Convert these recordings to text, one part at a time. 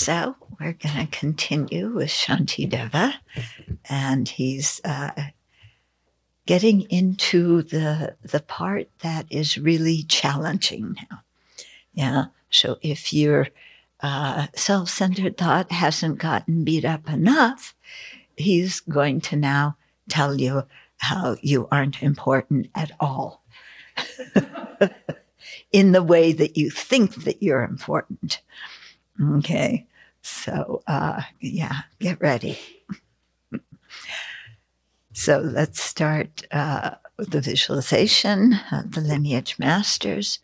So we're going to continue with Shantideva, and he's uh, getting into the the part that is really challenging now. Yeah. So if your uh, self-centered thought hasn't gotten beat up enough, he's going to now tell you how you aren't important at all. In the way that you think that you're important. Okay. So, uh, yeah, get ready. so let's start uh, with the visualization of the lineage masters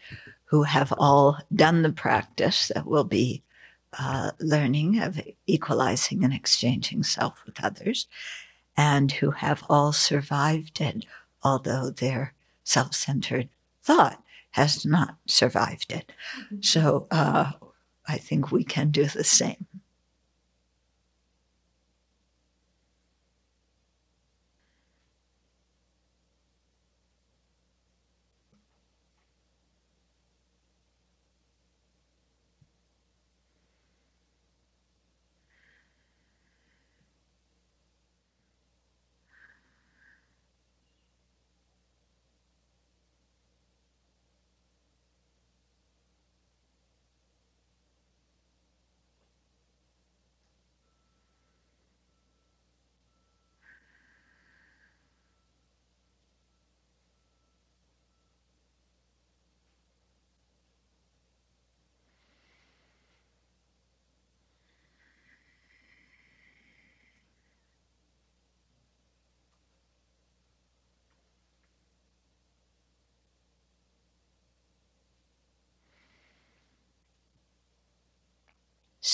who have all done the practice that we'll be uh, learning of equalizing and exchanging self with others, and who have all survived it, although their self centered thought has not survived it. Mm-hmm. So uh, I think we can do the same.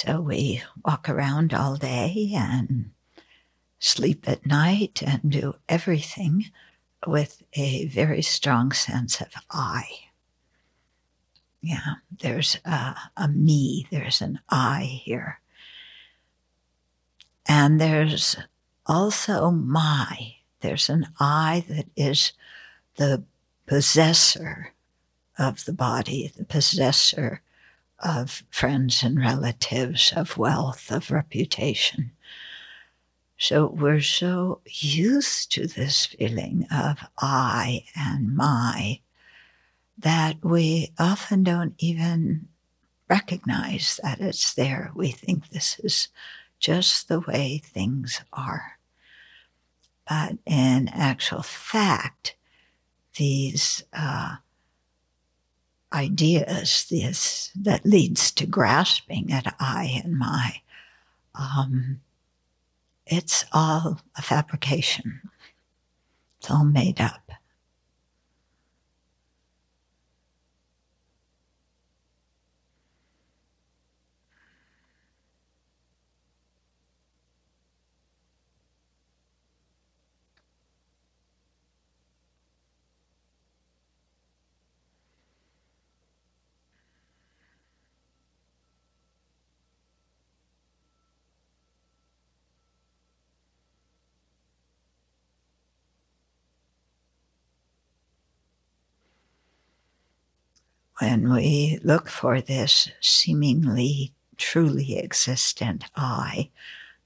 So we walk around all day and sleep at night and do everything with a very strong sense of I. Yeah, there's a, a me, there's an I here. And there's also my, there's an I that is the possessor of the body, the possessor of friends and relatives, of wealth, of reputation. So we're so used to this feeling of I and my that we often don't even recognize that it's there. We think this is just the way things are. But in actual fact, these uh, ideas this that leads to grasping at I and my. Um, it's all a fabrication. It's all made up. When we look for this seemingly truly existent I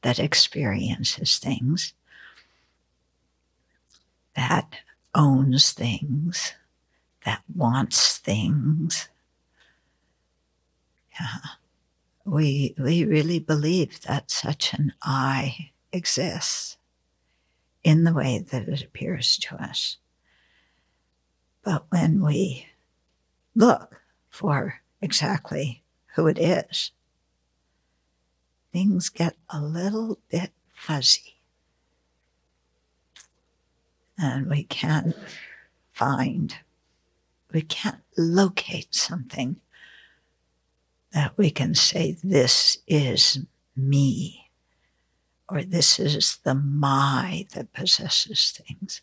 that experiences things, that owns things, that wants things. Yeah. We, we really believe that such an I exists in the way that it appears to us. But when we look for exactly who it is, things get a little bit fuzzy. And we can't find, we can't locate something that we can say, this is me, or this is the my that possesses things.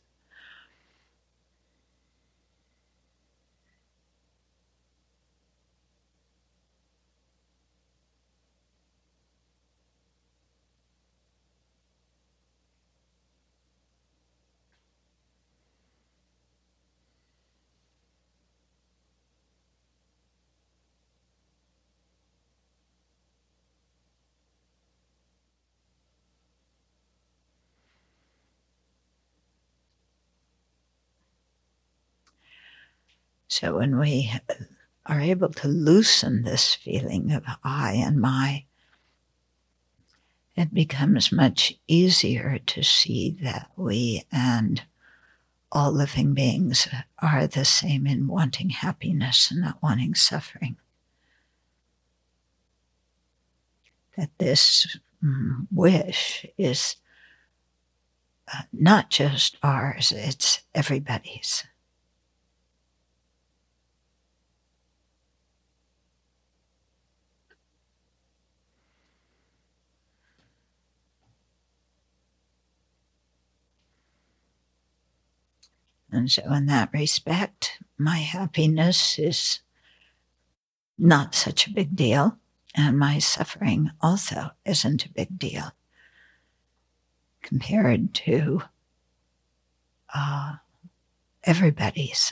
So when we are able to loosen this feeling of I and my, it becomes much easier to see that we and all living beings are the same in wanting happiness and not wanting suffering. That this mm, wish is uh, not just ours, it's everybody's. And so, in that respect, my happiness is not such a big deal, and my suffering also isn't a big deal compared to uh, everybody's.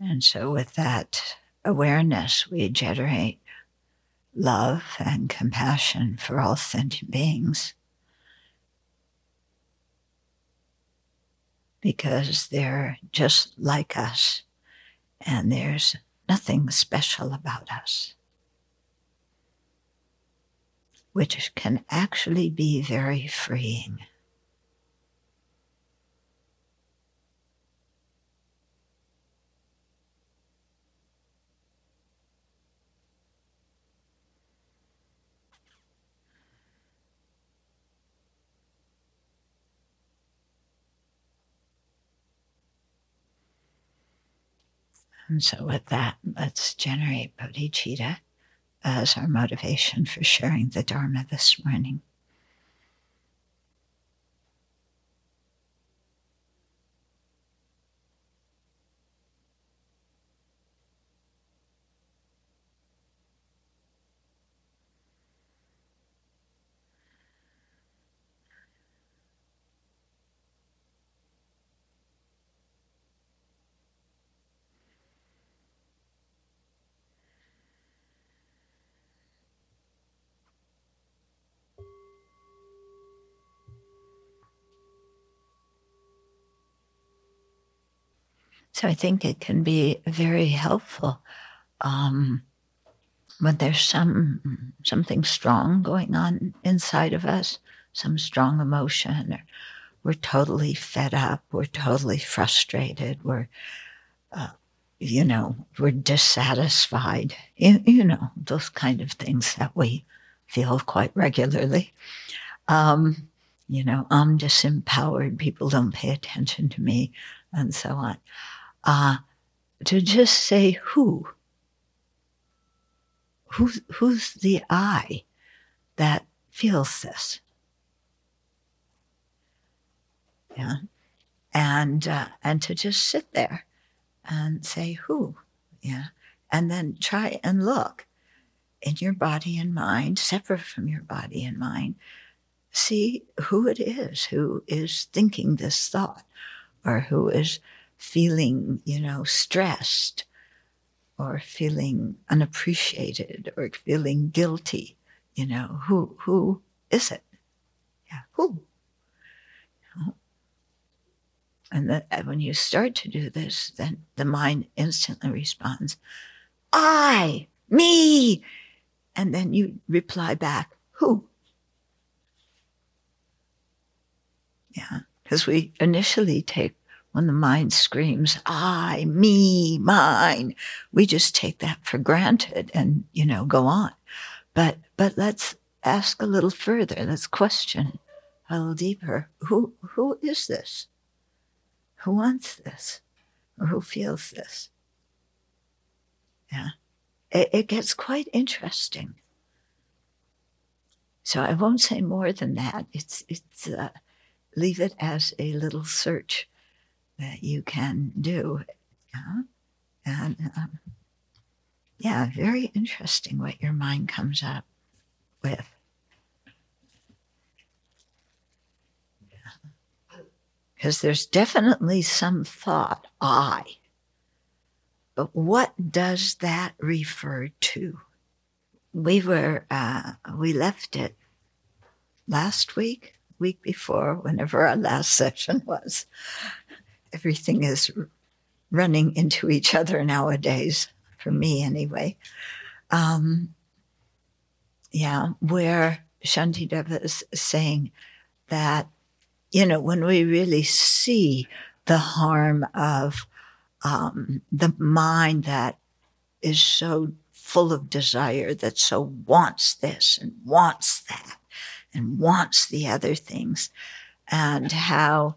And so, with that awareness, we generate love and compassion for all sentient beings because they're just like us and there's nothing special about us, which can actually be very freeing. And so, with that, let's generate bodhicitta as our motivation for sharing the Dharma this morning. So I think it can be very helpful um, when there's some something strong going on inside of us, some strong emotion, or we're totally fed up, we're totally frustrated, we're uh, you know we're dissatisfied, you, you, know those kind of things that we feel quite regularly. Um, you know, I'm disempowered. People don't pay attention to me, and so on uh, to just say who. Who's, who's the I that feels this? Yeah. And, uh, and to just sit there and say who. Yeah. And then try and look in your body and mind, separate from your body and mind. See who it is who is thinking this thought or who is feeling, you know, stressed or feeling unappreciated or feeling guilty, you know, who who is it? Yeah, who? And that when you start to do this, then the mind instantly responds, I, me. And then you reply back, who? Yeah, because we initially take when the mind screams, I, me, mine, we just take that for granted and, you know, go on. But, but let's ask a little further. Let's question a little deeper. Who, who is this? Who wants this? Or who feels this? Yeah. It, it gets quite interesting. So I won't say more than that. It's, it's, uh, leave it as a little search that you can do. Yeah? And um, yeah, very interesting what your mind comes up with. Because there's definitely some thought, I. but what does that refer to? We were, uh, we left it last week, week before, whenever our last session was. Everything is running into each other nowadays, for me anyway. Um, yeah, where Shantideva is saying that, you know, when we really see the harm of um, the mind that is so full of desire, that so wants this and wants that and wants the other things, and how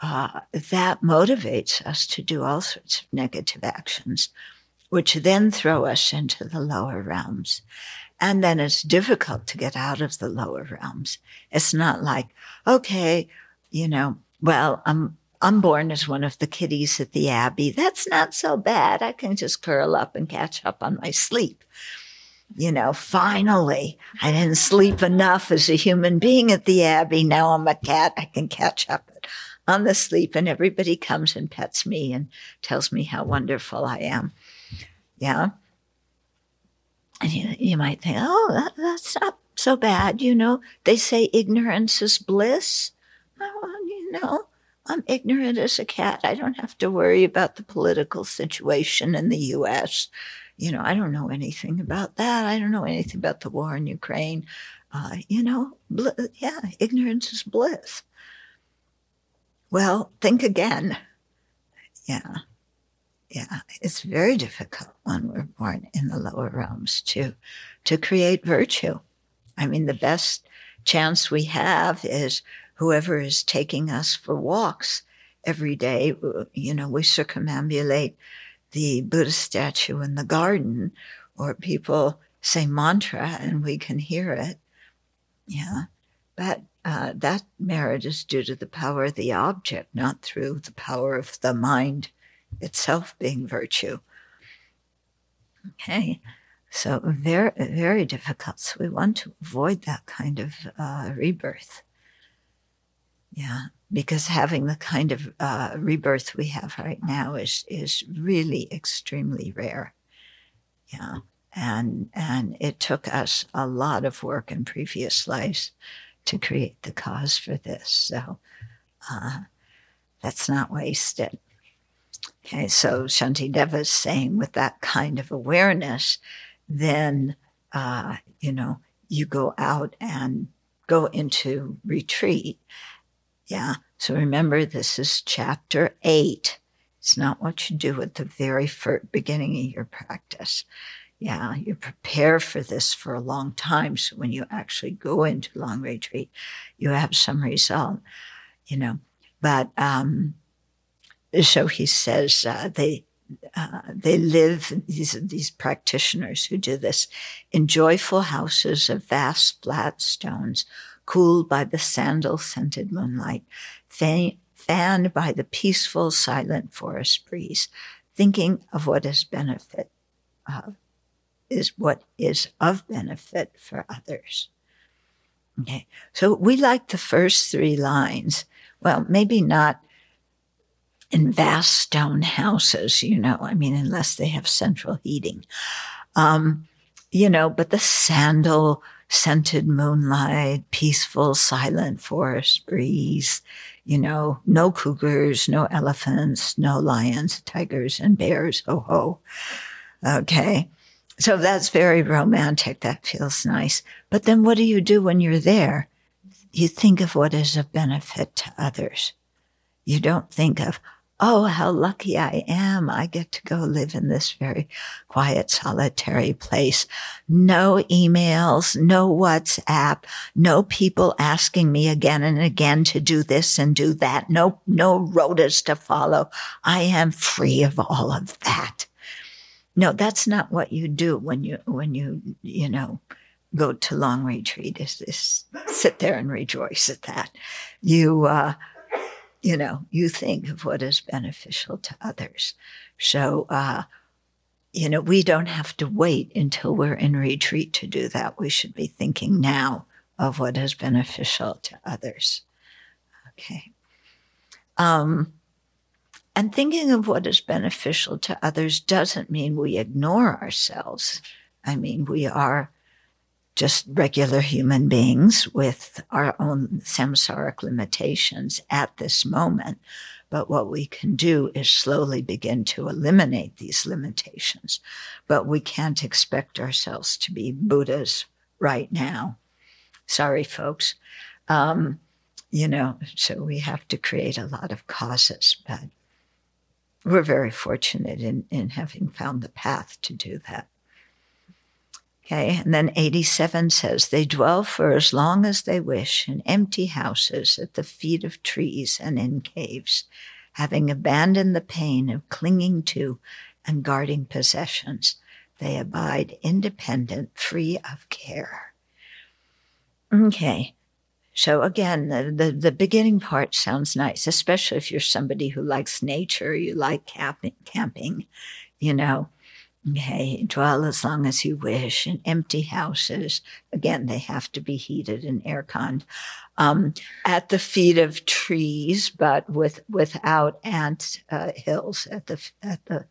uh, that motivates us to do all sorts of negative actions, which then throw us into the lower realms. And then it's difficult to get out of the lower realms. It's not like, okay, you know, well, I'm, I'm born as one of the kitties at the Abbey. That's not so bad. I can just curl up and catch up on my sleep. You know, finally, I didn't sleep enough as a human being at the Abbey. Now I'm a cat. I can catch up on the sleep and everybody comes and pets me and tells me how wonderful I am. Yeah. And you, you might think, oh, that, that's not so bad. You know, they say ignorance is bliss. Oh, you know, I'm ignorant as a cat. I don't have to worry about the political situation in the U.S. You know, I don't know anything about that. I don't know anything about the war in Ukraine. Uh, you know, bl- yeah, ignorance is bliss. Well, think again. Yeah. Yeah. It's very difficult when we're born in the lower realms to, to create virtue. I mean, the best chance we have is whoever is taking us for walks every day. You know, we circumambulate the Buddha statue in the garden, or people say mantra and we can hear it. Yeah. But uh, that merit is due to the power of the object, not through the power of the mind itself being virtue. Okay, so very, very difficult. So we want to avoid that kind of uh, rebirth. Yeah, because having the kind of uh, rebirth we have right now is is really extremely rare. Yeah, and and it took us a lot of work in previous lives to create the cause for this. So uh, that's not wasted. Okay, so Shantideva is saying with that kind of awareness, then, uh, you know, you go out and go into retreat. Yeah. So remember, this is chapter eight. It's not what you do at the very first beginning of your practice yeah, you prepare for this for a long time. So when you actually go into long retreat, you have some result, you know. But um, so he says uh, they uh, they live these these practitioners who do this in joyful houses of vast flat stones, cooled by the sandal scented moonlight, fan, fanned by the peaceful silent forest breeze, thinking of what is benefit. Uh, is what is of benefit for others. Okay. So we like the first three lines. Well, maybe not in vast stone houses, you know, I mean, unless they have central heating. Um, you know, but the sandal scented moonlight, peaceful, silent forest breeze, you know, no cougars, no elephants, no lions, tigers, and bears. Ho ho. Okay. So that's very romantic. That feels nice. But then what do you do when you're there? You think of what is of benefit to others. You don't think of, oh, how lucky I am. I get to go live in this very quiet, solitary place. No emails, no WhatsApp, no people asking me again and again to do this and do that. No, no rotas to follow. I am free of all of that. No, that's not what you do when you when you you know go to long retreat. Is is sit there and rejoice at that. You uh, you know you think of what is beneficial to others. So uh, you know we don't have to wait until we're in retreat to do that. We should be thinking now of what is beneficial to others. Okay. Um, And thinking of what is beneficial to others doesn't mean we ignore ourselves. I mean, we are just regular human beings with our own samsaric limitations at this moment. But what we can do is slowly begin to eliminate these limitations. But we can't expect ourselves to be Buddhas right now. Sorry, folks. Um, you know, so we have to create a lot of causes, but we're very fortunate in, in having found the path to do that. Okay, and then 87 says, They dwell for as long as they wish in empty houses at the feet of trees and in caves, having abandoned the pain of clinging to and guarding possessions. They abide independent, free of care. Okay, so again, the, the, the, beginning part sounds nice, especially if you're somebody who likes nature, you like camping, camping you know. Okay, dwell as long as you wish in empty houses. Again, they have to be heated and air conned. Um, at the feet of trees, but with without ant uh, hills at the at the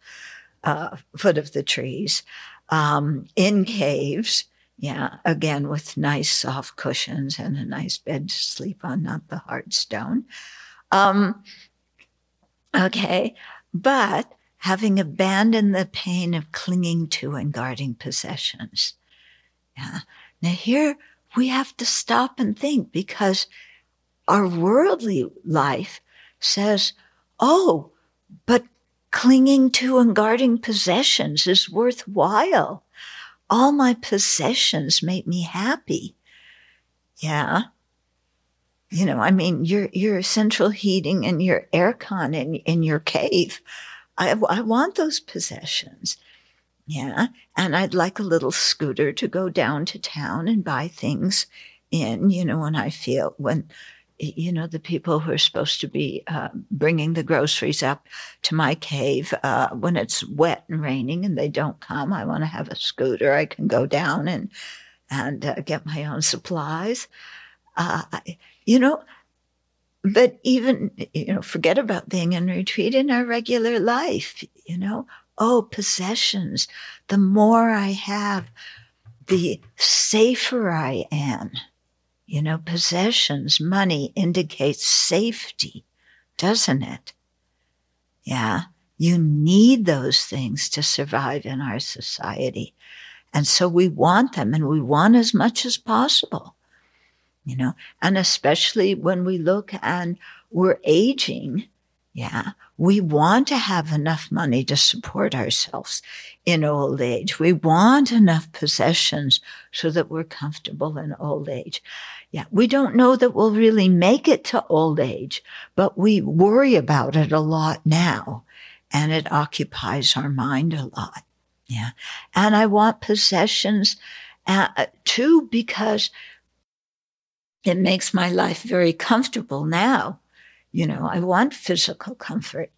uh, foot of the trees. Um, in caves, yeah, again with nice soft cushions and a nice bed to sleep on, not the hard stone. Um, okay, but having abandoned the pain of clinging to and guarding possessions. Yeah. Now here we have to stop and think because our worldly life says, oh, but clinging to and guarding possessions is worthwhile. All my possessions make me happy. Yeah. You know, I mean, your, your central heating and your aircon in, in your cave I, I want those possessions. Yeah. And I'd like a little scooter to go down to town and buy things in, you know, when I feel, when, you know, the people who are supposed to be uh, bringing the groceries up to my cave uh, when it's wet and raining and they don't come. I want to have a scooter. I can go down and and uh, get my own supplies. Uh, you know, but even, you know, forget about being in retreat in our regular life, you know, oh, possessions. The more I have, the safer I am. You know, possessions, money indicates safety, doesn't it? Yeah. You need those things to survive in our society. And so we want them and we want as much as possible you know, and especially when we look and we're aging, yeah, we want to have enough money to support ourselves in old age. We want enough possessions so that we're comfortable in old age. Yeah, we don't know that we'll really make it to old age, but we worry about it a lot now and it occupies our mind a lot. Yeah. And I want possessions uh, too because it makes my life very comfortable now. You know, I want physical comfort.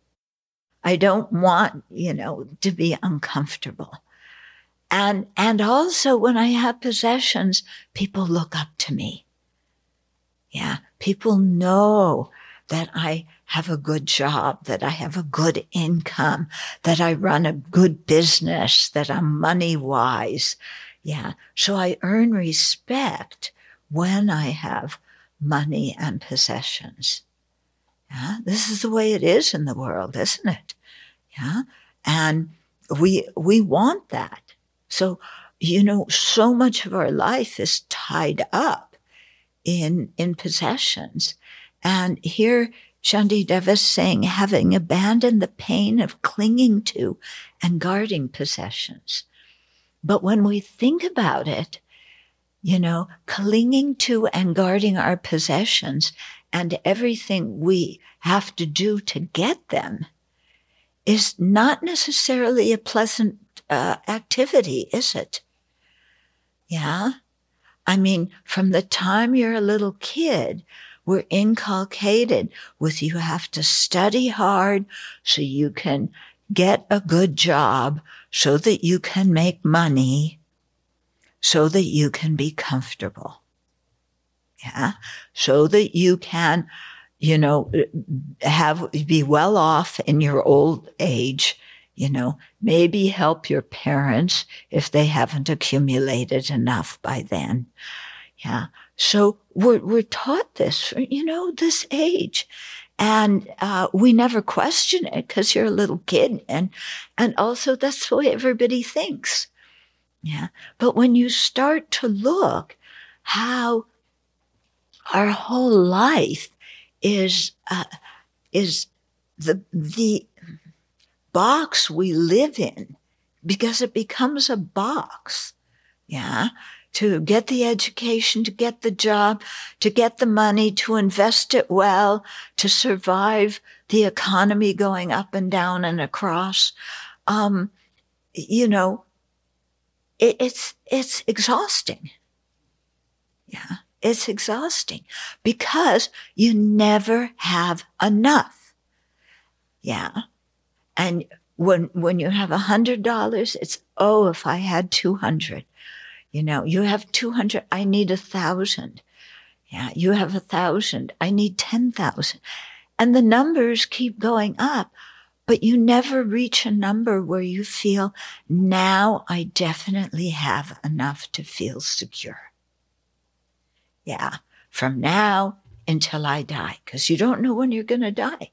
I don't want, you know, to be uncomfortable. And, and also when I have possessions, people look up to me. Yeah. People know that I have a good job, that I have a good income, that I run a good business, that I'm money wise. Yeah. So I earn respect when I have money and possessions. Yeah, this is the way it is in the world, isn't it? Yeah, and we we want that. So you know, so much of our life is tied up in in possessions, and here Shantideva is saying, having abandoned the pain of clinging to and guarding possessions. But when we think about it, you know, clinging to and guarding our possessions and everything we have to do to get them is not necessarily a pleasant uh, activity, is it? Yeah. I mean, from the time you're a little kid, we're inculcated with you have to study hard so you can get a good job so that you can make money so that you can be comfortable. Yeah. So that you can, you know, uh, have, be well off in your old age, you know, maybe help your parents if they haven't accumulated enough by then. Yeah. So we're, we're taught this, you know, this age. And uh, we never question it because you're a little kid, and and also that's the way everybody thinks. Yeah, but when you start to look how our whole life is uh, is the the box we live in because it becomes a box. Yeah to get the education, to get the job, to get the money, to invest it well, to survive the economy going up and down and across. Um, you know, it, it's, it's exhausting. Yeah. It's exhausting because you never have enough. Yeah. And when, when you have a hundred dollars, it's, oh, if I had 200. You know, you have 200. I need a thousand. Yeah. You have a thousand. I need 10,000. And the numbers keep going up, but you never reach a number where you feel now I definitely have enough to feel secure. Yeah. From now until I die, because you don't know when you're going to die.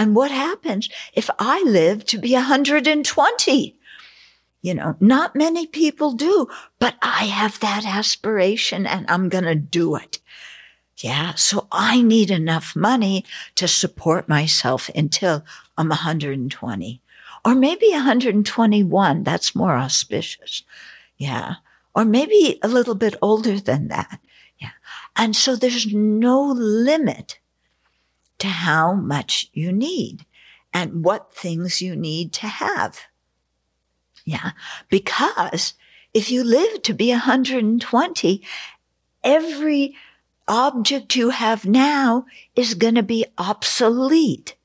And what happens if I live to be 120? You know, not many people do, but I have that aspiration and I'm going to do it. Yeah. So I need enough money to support myself until I'm 120 or maybe 121. That's more auspicious. Yeah. Or maybe a little bit older than that. Yeah. And so there's no limit to how much you need and what things you need to have. Yeah. Because if you live to be 120, every object you have now is going to be obsolete.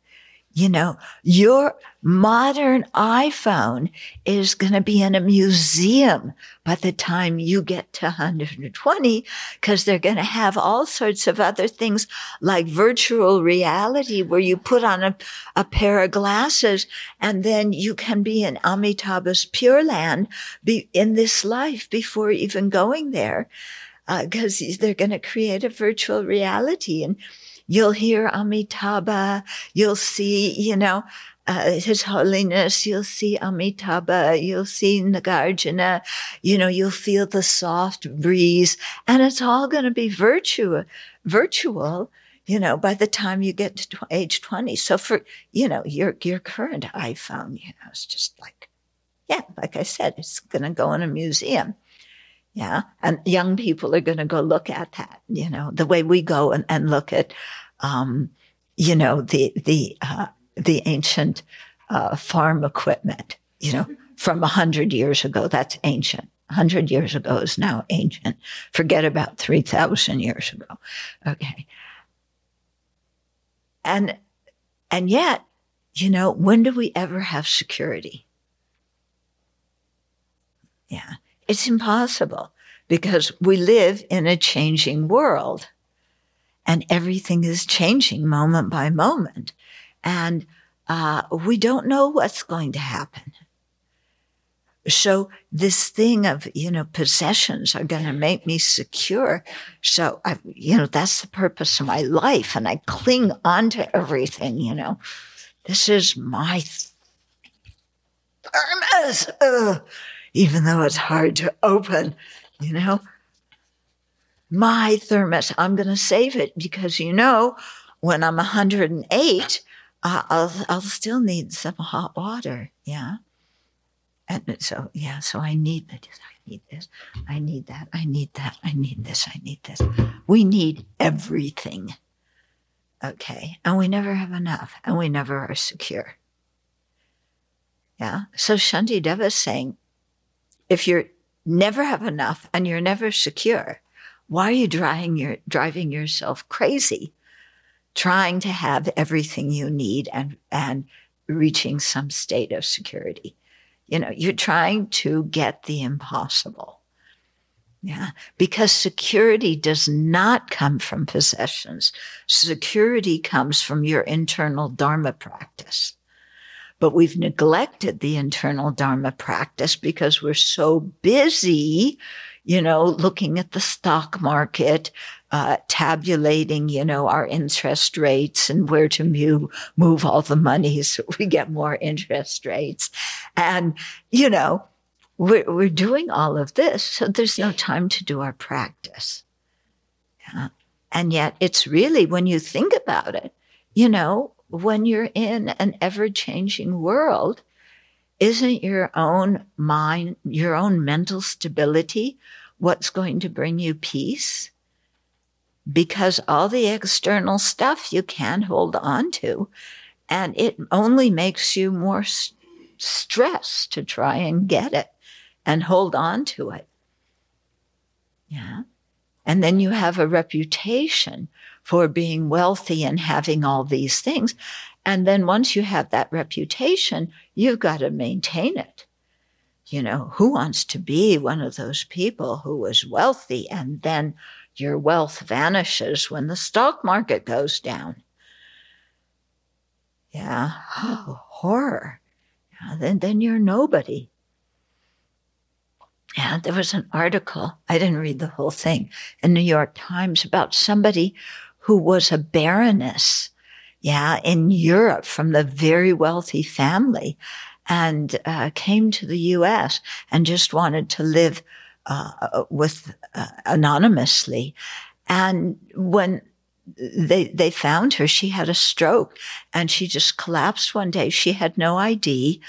You know, your modern iPhone is going to be in a museum by the time you get to 120 because they're going to have all sorts of other things like virtual reality where you put on a, a pair of glasses and then you can be in Amitabha's Pure Land be in this life before even going there because uh, they're going to create a virtual reality. And You'll hear Amitabha. You'll see, you know, uh, His Holiness. You'll see Amitabha. You'll see Nagarjuna. You know, you'll feel the soft breeze and it's all going to be virtual, virtual, you know, by the time you get to tw- age 20. So for, you know, your, your current iPhone, you know, it's just like, yeah, like I said, it's going to go in a museum. Yeah. And young people are going to go look at that, you know, the way we go and, and look at, um, you know, the, the, uh, the ancient, uh, farm equipment, you know, from a hundred years ago. That's ancient. A hundred years ago is now ancient. Forget about 3000 years ago. Okay. And, and yet, you know, when do we ever have security? Yeah. It's impossible because we live in a changing world and everything is changing moment by moment. And uh, we don't know what's going to happen. So this thing of, you know, possessions are going to make me secure. So I, you know, that's the purpose of my life. And I cling on to everything, you know. This is my thermos. Ugh even though it's hard to open, you know. My thermos, I'm going to save it because, you know, when I'm 108, uh, I'll, I'll still need some hot water. Yeah. And so, yeah, so I need this. I need this. I need that. I need that. I need this. I need this. We need everything. Okay. And we never have enough and we never are secure. Yeah. So Shantideva is saying, if you're never have enough and you're never secure, why are you driving, your, driving yourself crazy trying to have everything you need and, and reaching some state of security? You know, you're trying to get the impossible. Yeah, because security does not come from possessions. Security comes from your internal Dharma practice. But we've neglected the internal Dharma practice because we're so busy, you know, looking at the stock market, uh, tabulating, you know, our interest rates and where to move, move all the money so we get more interest rates. And, you know, we're, we're doing all of this, so there's no time to do our practice. Yeah. And yet, it's really when you think about it, you know, when you're in an ever changing world, isn't your own mind, your own mental stability, what's going to bring you peace? Because all the external stuff you can't hold on to, and it only makes you more st- stressed to try and get it and hold on to it. Yeah. And then you have a reputation for being wealthy and having all these things. And then once you have that reputation, you've got to maintain it. You know, who wants to be one of those people who was wealthy and then your wealth vanishes when the stock market goes down? Yeah. Oh, horror. Yeah, then, then you're nobody. Yeah, there was an article, I didn't read the whole thing, in New York Times about somebody who was a baroness, yeah, in Europe from the very wealthy family and uh, came to the US and just wanted to live uh, with uh, anonymously. And when they they found her, she had a stroke and she just collapsed one day. She had no ID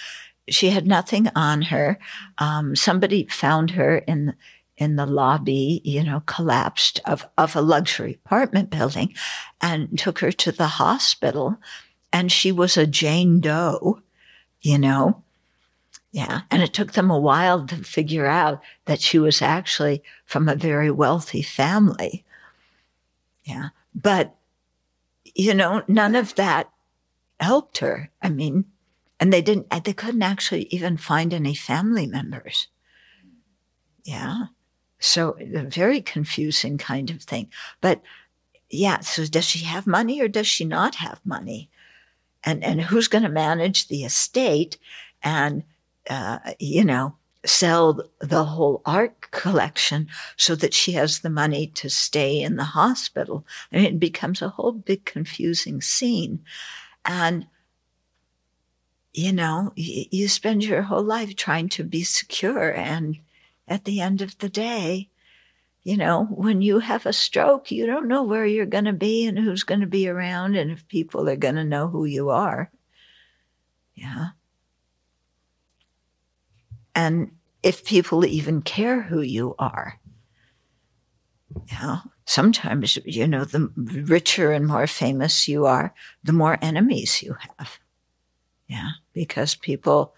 she had nothing on her. Um, somebody found her in in the lobby, you know, collapsed of of a luxury apartment building, and took her to the hospital. And she was a Jane Doe, you know. Yeah. And it took them a while to figure out that she was actually from a very wealthy family. Yeah. But, you know, none of that helped her. I mean, and they didn't they couldn't actually even find any family members yeah so a very confusing kind of thing. But yeah so does she have money or does she not have money? And and who's going to manage the estate and uh, you know sell the whole art collection so that she has the money to stay in the hospital? I mean, it becomes a whole big confusing scene. And you know, you spend your whole life trying to be secure. And at the end of the day, you know, when you have a stroke, you don't know where you're going to be and who's going to be around and if people are going to know who you are. Yeah. And if people even care who you are. Yeah. Sometimes, you know, the richer and more famous you are, the more enemies you have. Yeah, because people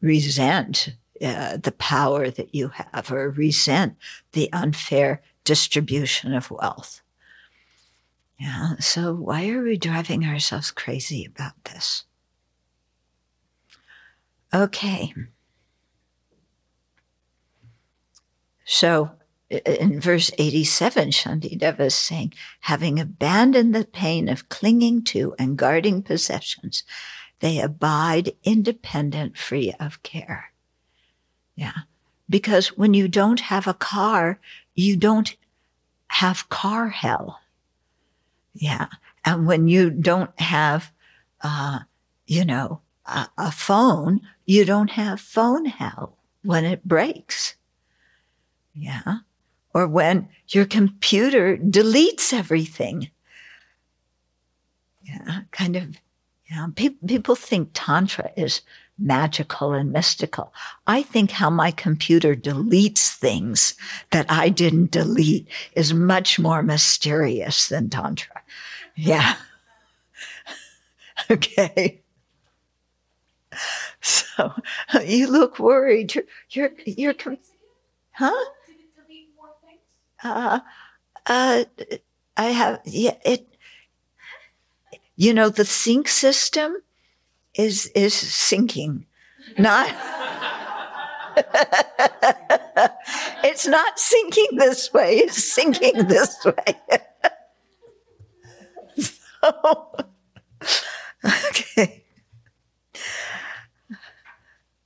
resent uh, the power that you have or resent the unfair distribution of wealth. Yeah, so why are we driving ourselves crazy about this? Okay. So in verse 87, Shantideva is saying, having abandoned the pain of clinging to and guarding possessions, they abide independent, free of care. Yeah. Because when you don't have a car, you don't have car hell. Yeah. And when you don't have, uh, you know, a, a phone, you don't have phone hell when it breaks. Yeah. Or when your computer deletes everything. Yeah. Kind of yeah, pe- people think Tantra is magical and mystical. I think how my computer deletes things that I didn't delete is much more mysterious than Tantra. Yeah. okay. So you look worried. You're, you're, you're, com- huh? Uh, uh, I have, yeah, it, you know, the sync system is, is sinking, not, it's not sinking this way, it's sinking this way. so, okay.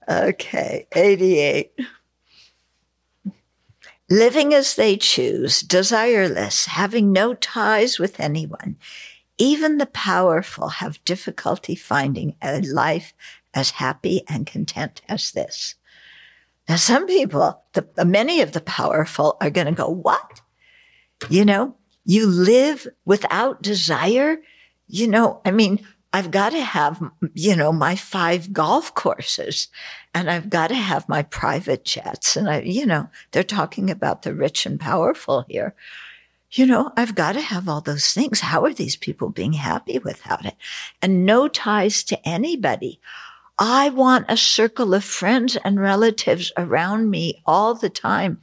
Okay, 88. Living as they choose, desireless, having no ties with anyone, even the powerful have difficulty finding a life as happy and content as this. Now, some people, the, many of the powerful are going to go, what? You know, you live without desire? You know, I mean, I've got to have, you know, my five golf courses and I've got to have my private jets. And I, you know, they're talking about the rich and powerful here. You know, I've got to have all those things. How are these people being happy without it? And no ties to anybody. I want a circle of friends and relatives around me all the time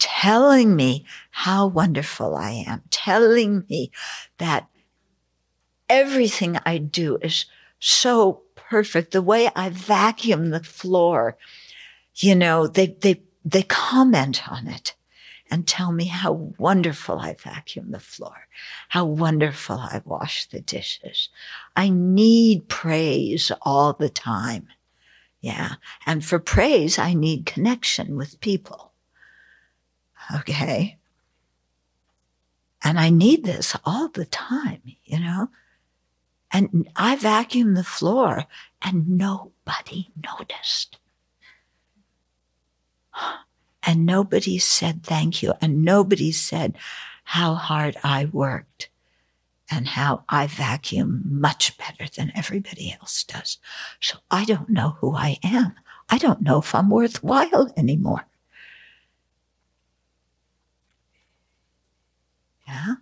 telling me how wonderful I am, telling me that everything I do is so perfect. The way I vacuum the floor, you know, they, they, they comment on it and tell me how wonderful I vacuum the floor, how wonderful I wash the dishes. I need praise all the time. Yeah. And for praise, I need connection with people. Okay. And I need this all the time, you know? And I vacuum the floor and nobody noticed. And nobody said thank you. And nobody said how hard I worked and how I vacuum much better than everybody else does. So I don't know who I am. I don't know if I'm worthwhile anymore. Yeah.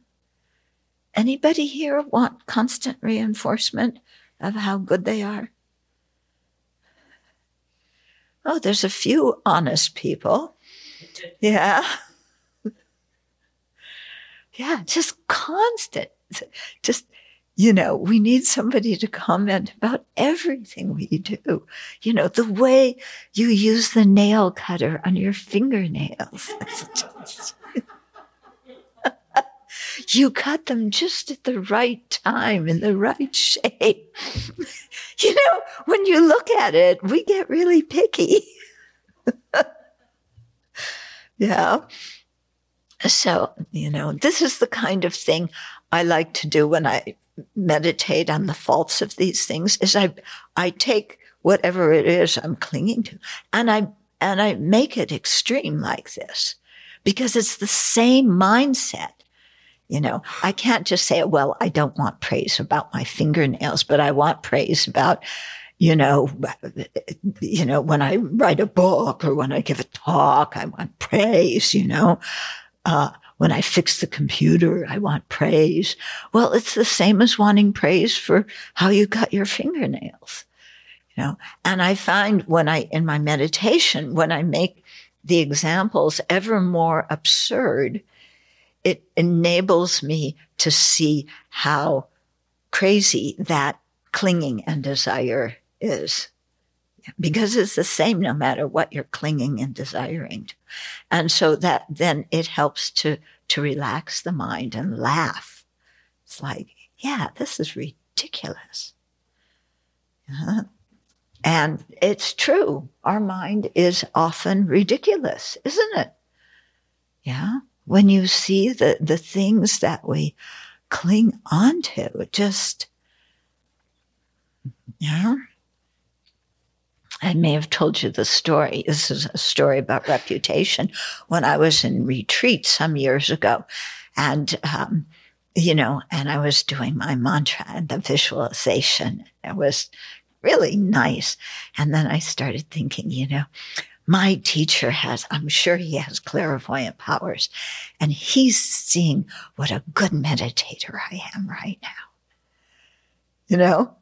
Anybody here want constant reinforcement of how good they are? Oh, there's a few honest people. Yeah. Yeah, just constant. Just, you know, we need somebody to comment about everything we do. You know, the way you use the nail cutter on your fingernails. you cut them just at the right time in the right shape. you know, when you look at it, we get really picky. yeah. So, you know, this is the kind of thing I like to do when I meditate on the faults of these things is I I take whatever it is I'm clinging to and I and I make it extreme like this because it's the same mindset you know, I can't just say, well, I don't want praise about my fingernails, but I want praise about, you know, you know, when I write a book or when I give a talk, I want praise, you know. Uh, when I fix the computer, I want praise. Well, it's the same as wanting praise for how you cut your fingernails, you know. And I find when I, in my meditation, when I make the examples ever more absurd, it enables me to see how crazy that clinging and desire is. Because it's the same no matter what you're clinging and desiring. And so that then it helps to, to relax the mind and laugh. It's like, yeah, this is ridiculous. Uh-huh. And it's true. Our mind is often ridiculous, isn't it? Yeah when you see the, the things that we cling onto, just, yeah. I may have told you the story. This is a story about reputation. When I was in retreat some years ago, and um, you know, and I was doing my mantra and the visualization. It was really nice. And then I started thinking, you know, my teacher has, I'm sure he has clairvoyant powers and he's seeing what a good meditator I am right now. You know?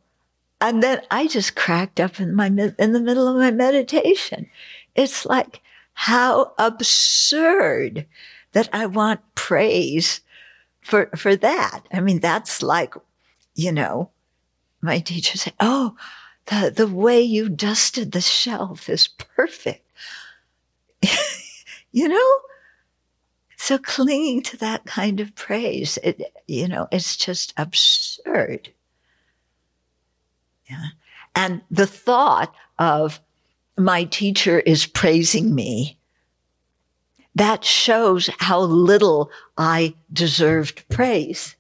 And then I just cracked up in my, in the middle of my meditation. It's like how absurd that I want praise for, for that. I mean, that's like, you know, my teacher said, Oh, the, the way you dusted the shelf is perfect. you know? So clinging to that kind of praise, it, you know, it's just absurd. And the thought of my teacher is praising me, that shows how little I deserved praise.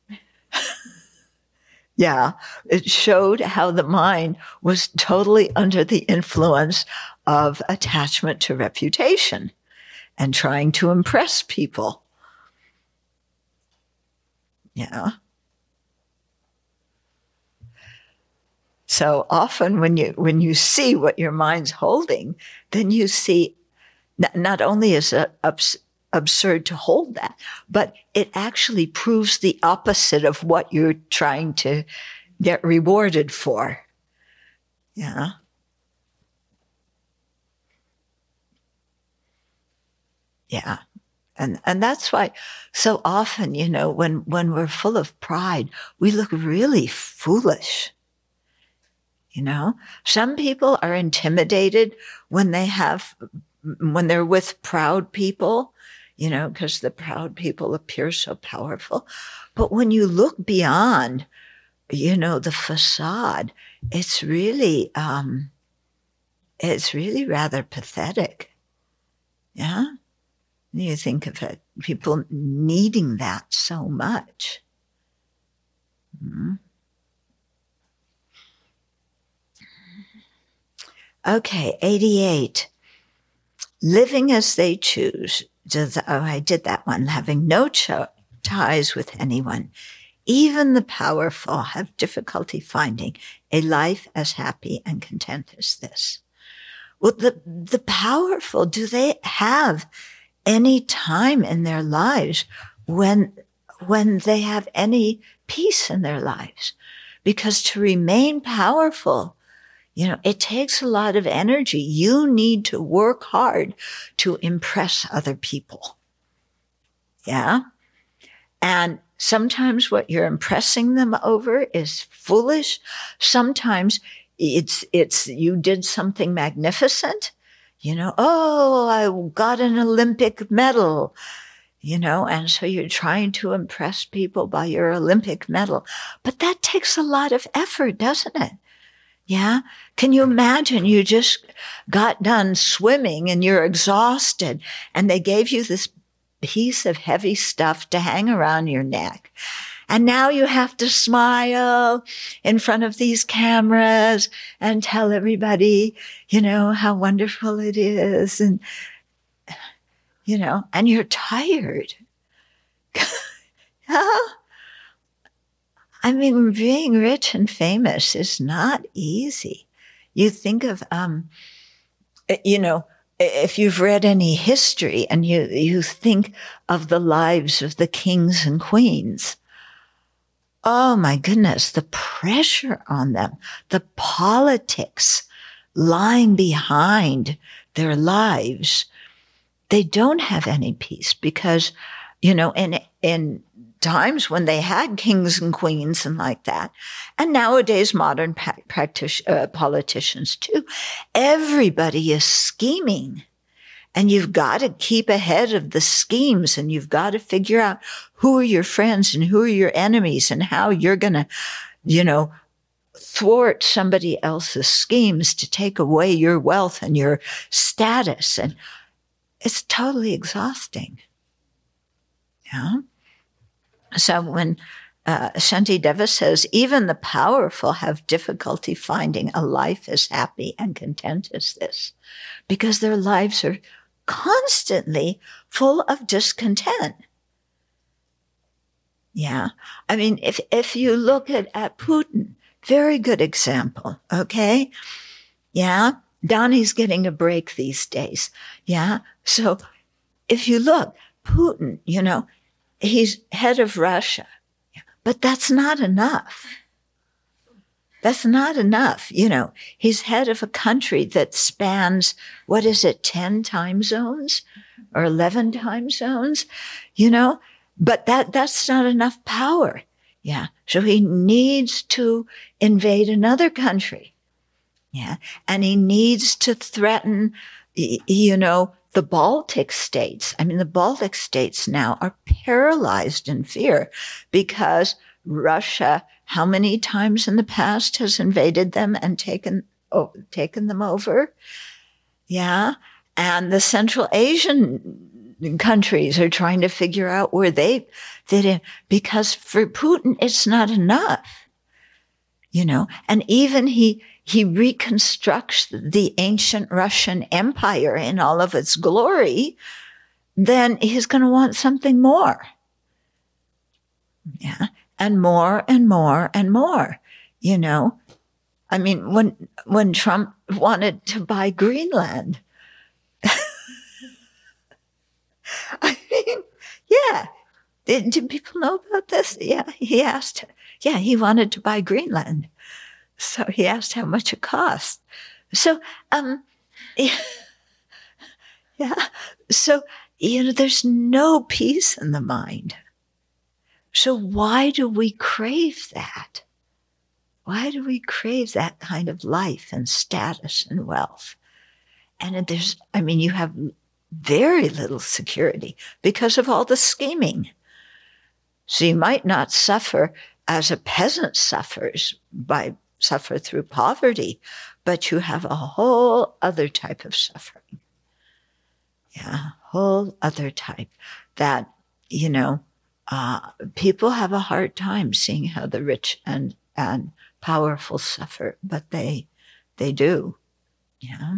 yeah. It showed how the mind was totally under the influence of attachment to reputation and trying to impress people. Yeah. So often when you when you see what your mind's holding, then you see not only is it abs- absurd to hold that, but it actually proves the opposite of what you're trying to get rewarded for. Yeah. Yeah. And, and that's why so often, you know, when, when we're full of pride, we look really foolish. You know, some people are intimidated when they have, when they're with proud people, you know, because the proud people appear so powerful. But when you look beyond, you know, the facade, it's really, um, it's really rather pathetic. Yeah. You think of it, people needing that so much. Mm-hmm. Okay, 88. Living as they choose. oh, I did that one. Having no cho- ties with anyone. Even the powerful have difficulty finding a life as happy and content as this. Well, the, the powerful, do they have any time in their lives when, when they have any peace in their lives. Because to remain powerful, you know, it takes a lot of energy. You need to work hard to impress other people. Yeah. And sometimes what you're impressing them over is foolish. Sometimes it's, it's, you did something magnificent you know, oh, I got an Olympic medal, you know, and so you're trying to impress people by your Olympic medal. But that takes a lot of effort, doesn't it? Yeah. Can you imagine you just got done swimming and you're exhausted and they gave you this piece of heavy stuff to hang around your neck and now you have to smile in front of these cameras and tell everybody, you know, how wonderful it is. And, you know, and you're tired. I mean, being rich and famous is not easy. You think of, um, you know, if you've read any history and you, you think of the lives of the kings and queens, Oh my goodness, the pressure on them, the politics lying behind their lives. They don't have any peace because, you know, in, in times when they had kings and queens and like that, and nowadays modern practice, uh, politicians too, everybody is scheming and you've got to keep ahead of the schemes and you've got to figure out who are your friends and who are your enemies and how you're going to, you know, thwart somebody else's schemes to take away your wealth and your status. And it's totally exhausting. Yeah. So when uh, Shantideva says, even the powerful have difficulty finding a life as happy and content as this because their lives are constantly full of discontent. Yeah. I mean, if, if you look at, at Putin, very good example. Okay. Yeah. Donnie's getting a break these days. Yeah. So if you look, Putin, you know, he's head of Russia, but that's not enough. That's not enough. You know, he's head of a country that spans, what is it, 10 time zones or 11 time zones, you know, but that, that's not enough power. Yeah. So he needs to invade another country. Yeah. And he needs to threaten, you know, the Baltic states, I mean, the Baltic states now are paralyzed in fear because Russia, how many times in the past has invaded them and taken, oh, taken them over? Yeah. And the Central Asian countries are trying to figure out where they fit in because for Putin, it's not enough. You know, and even he, he reconstructs the ancient Russian Empire in all of its glory, then he's going to want something more. Yeah. And more and more and more, you know. I mean, when, when Trump wanted to buy Greenland, I mean, yeah. Did, did people know about this? Yeah. He asked, yeah, he wanted to buy Greenland. So he asked how much it cost. So, um, yeah, yeah. So, you know, there's no peace in the mind. So why do we crave that? Why do we crave that kind of life and status and wealth? And there's, I mean, you have very little security because of all the scheming. So you might not suffer as a peasant suffers by suffer through poverty, but you have a whole other type of suffering. Yeah, whole other type that, you know, uh, people have a hard time seeing how the rich and, and powerful suffer, but they, they do. Yeah.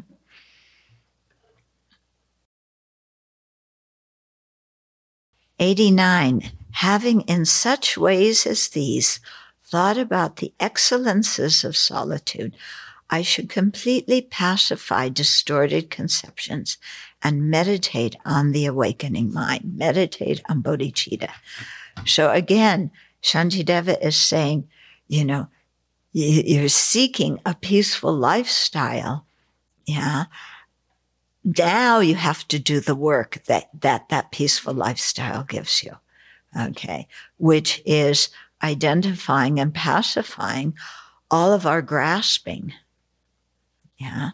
Eighty-nine. Having in such ways as these thought about the excellences of solitude, I should completely pacify distorted conceptions and meditate on the awakening mind, meditate on bodhicitta. So again, Shantideva is saying, you know, you're seeking a peaceful lifestyle. Yeah. Now you have to do the work that, that, that peaceful lifestyle gives you. Okay. Which is identifying and pacifying all of our grasping. Yeah.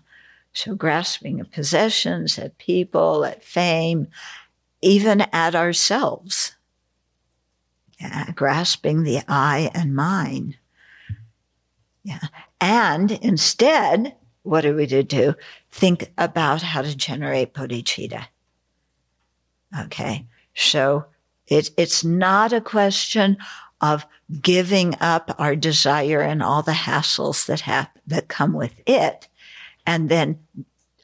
So grasping at possessions, at people, at fame, even at ourselves. Yeah. Grasping the I and mine. Yeah. And instead, what are we to do? Think about how to generate bodhicitta. Okay. So it, it's not a question of giving up our desire and all the hassles that have, that come with it. And then,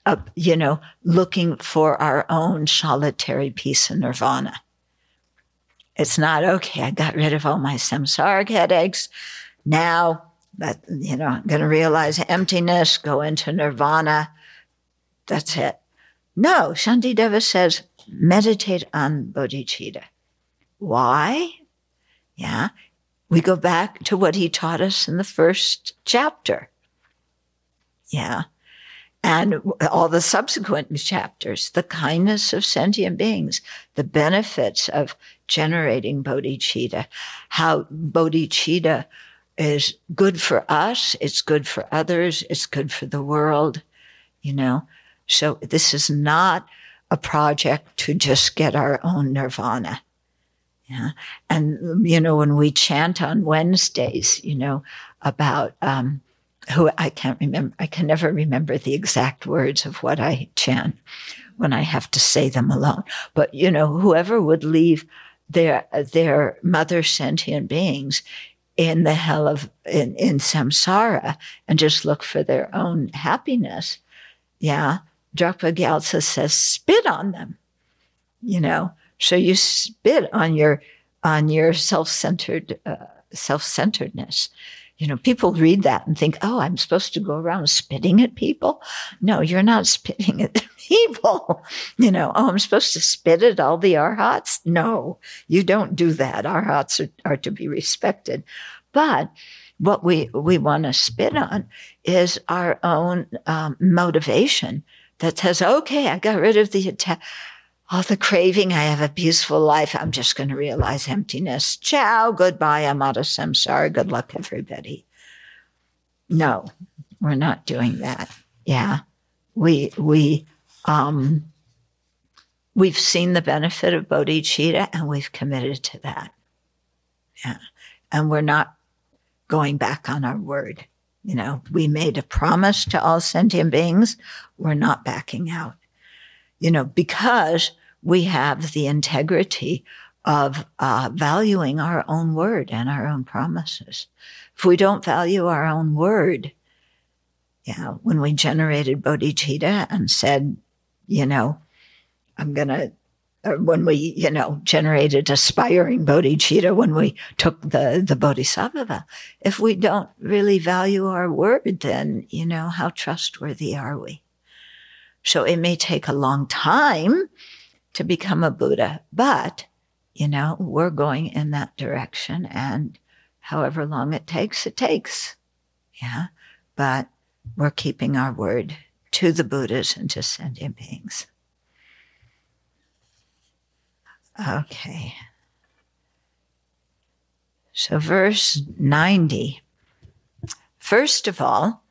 uh, you know, looking for our own solitary peace and nirvana. It's not okay. I got rid of all my samsaric headaches. Now that, you know, I'm going to realize emptiness, go into nirvana. That's it. No, Shantideva says, meditate on bodhicitta. Why? Yeah. We go back to what he taught us in the first chapter. Yeah. And all the subsequent chapters, the kindness of sentient beings, the benefits of generating bodhicitta, how bodhicitta is good for us, it's good for others, it's good for the world, you know. So this is not a project to just get our own nirvana. Yeah. And, you know, when we chant on Wednesdays, you know, about, um, who I can't remember, I can never remember the exact words of what I chant when I have to say them alone. But, you know, whoever would leave their, their mother sentient beings in the hell of, in, in samsara and just look for their own happiness. Yeah. Drakpa Gyaltsen says, spit on them, you know, so you spit on your on your self-centered uh, self-centeredness. You know, people read that and think, "Oh, I'm supposed to go around spitting at people." No, you're not spitting at people. You know, "Oh, I'm supposed to spit at all the arhats." No, you don't do that. Arhats are, are to be respected, but what we we want to spit on is our own um, motivation that says, "Okay, I got rid of the attack." All the craving. I have a peaceful life. I'm just going to realize emptiness. Ciao. Goodbye. I'm out of samsara. Good luck, everybody. No, we're not doing that. Yeah. We, we, um, we've seen the benefit of bodhicitta and we've committed to that. Yeah. And we're not going back on our word. You know, we made a promise to all sentient beings. We're not backing out, you know, because we have the integrity of uh, valuing our own word and our own promises. If we don't value our own word, yeah, when we generated bodhicitta and said, you know, I'm going to when we, you know, generated aspiring bodhicitta, when we took the, the bodhisattva, if we don't really value our word, then, you know, how trustworthy are we? So it may take a long time to become a Buddha, but, you know, we're going in that direction and however long it takes, it takes. Yeah. But we're keeping our word to the Buddhas and to sentient beings. Okay. So, verse 90. First of all,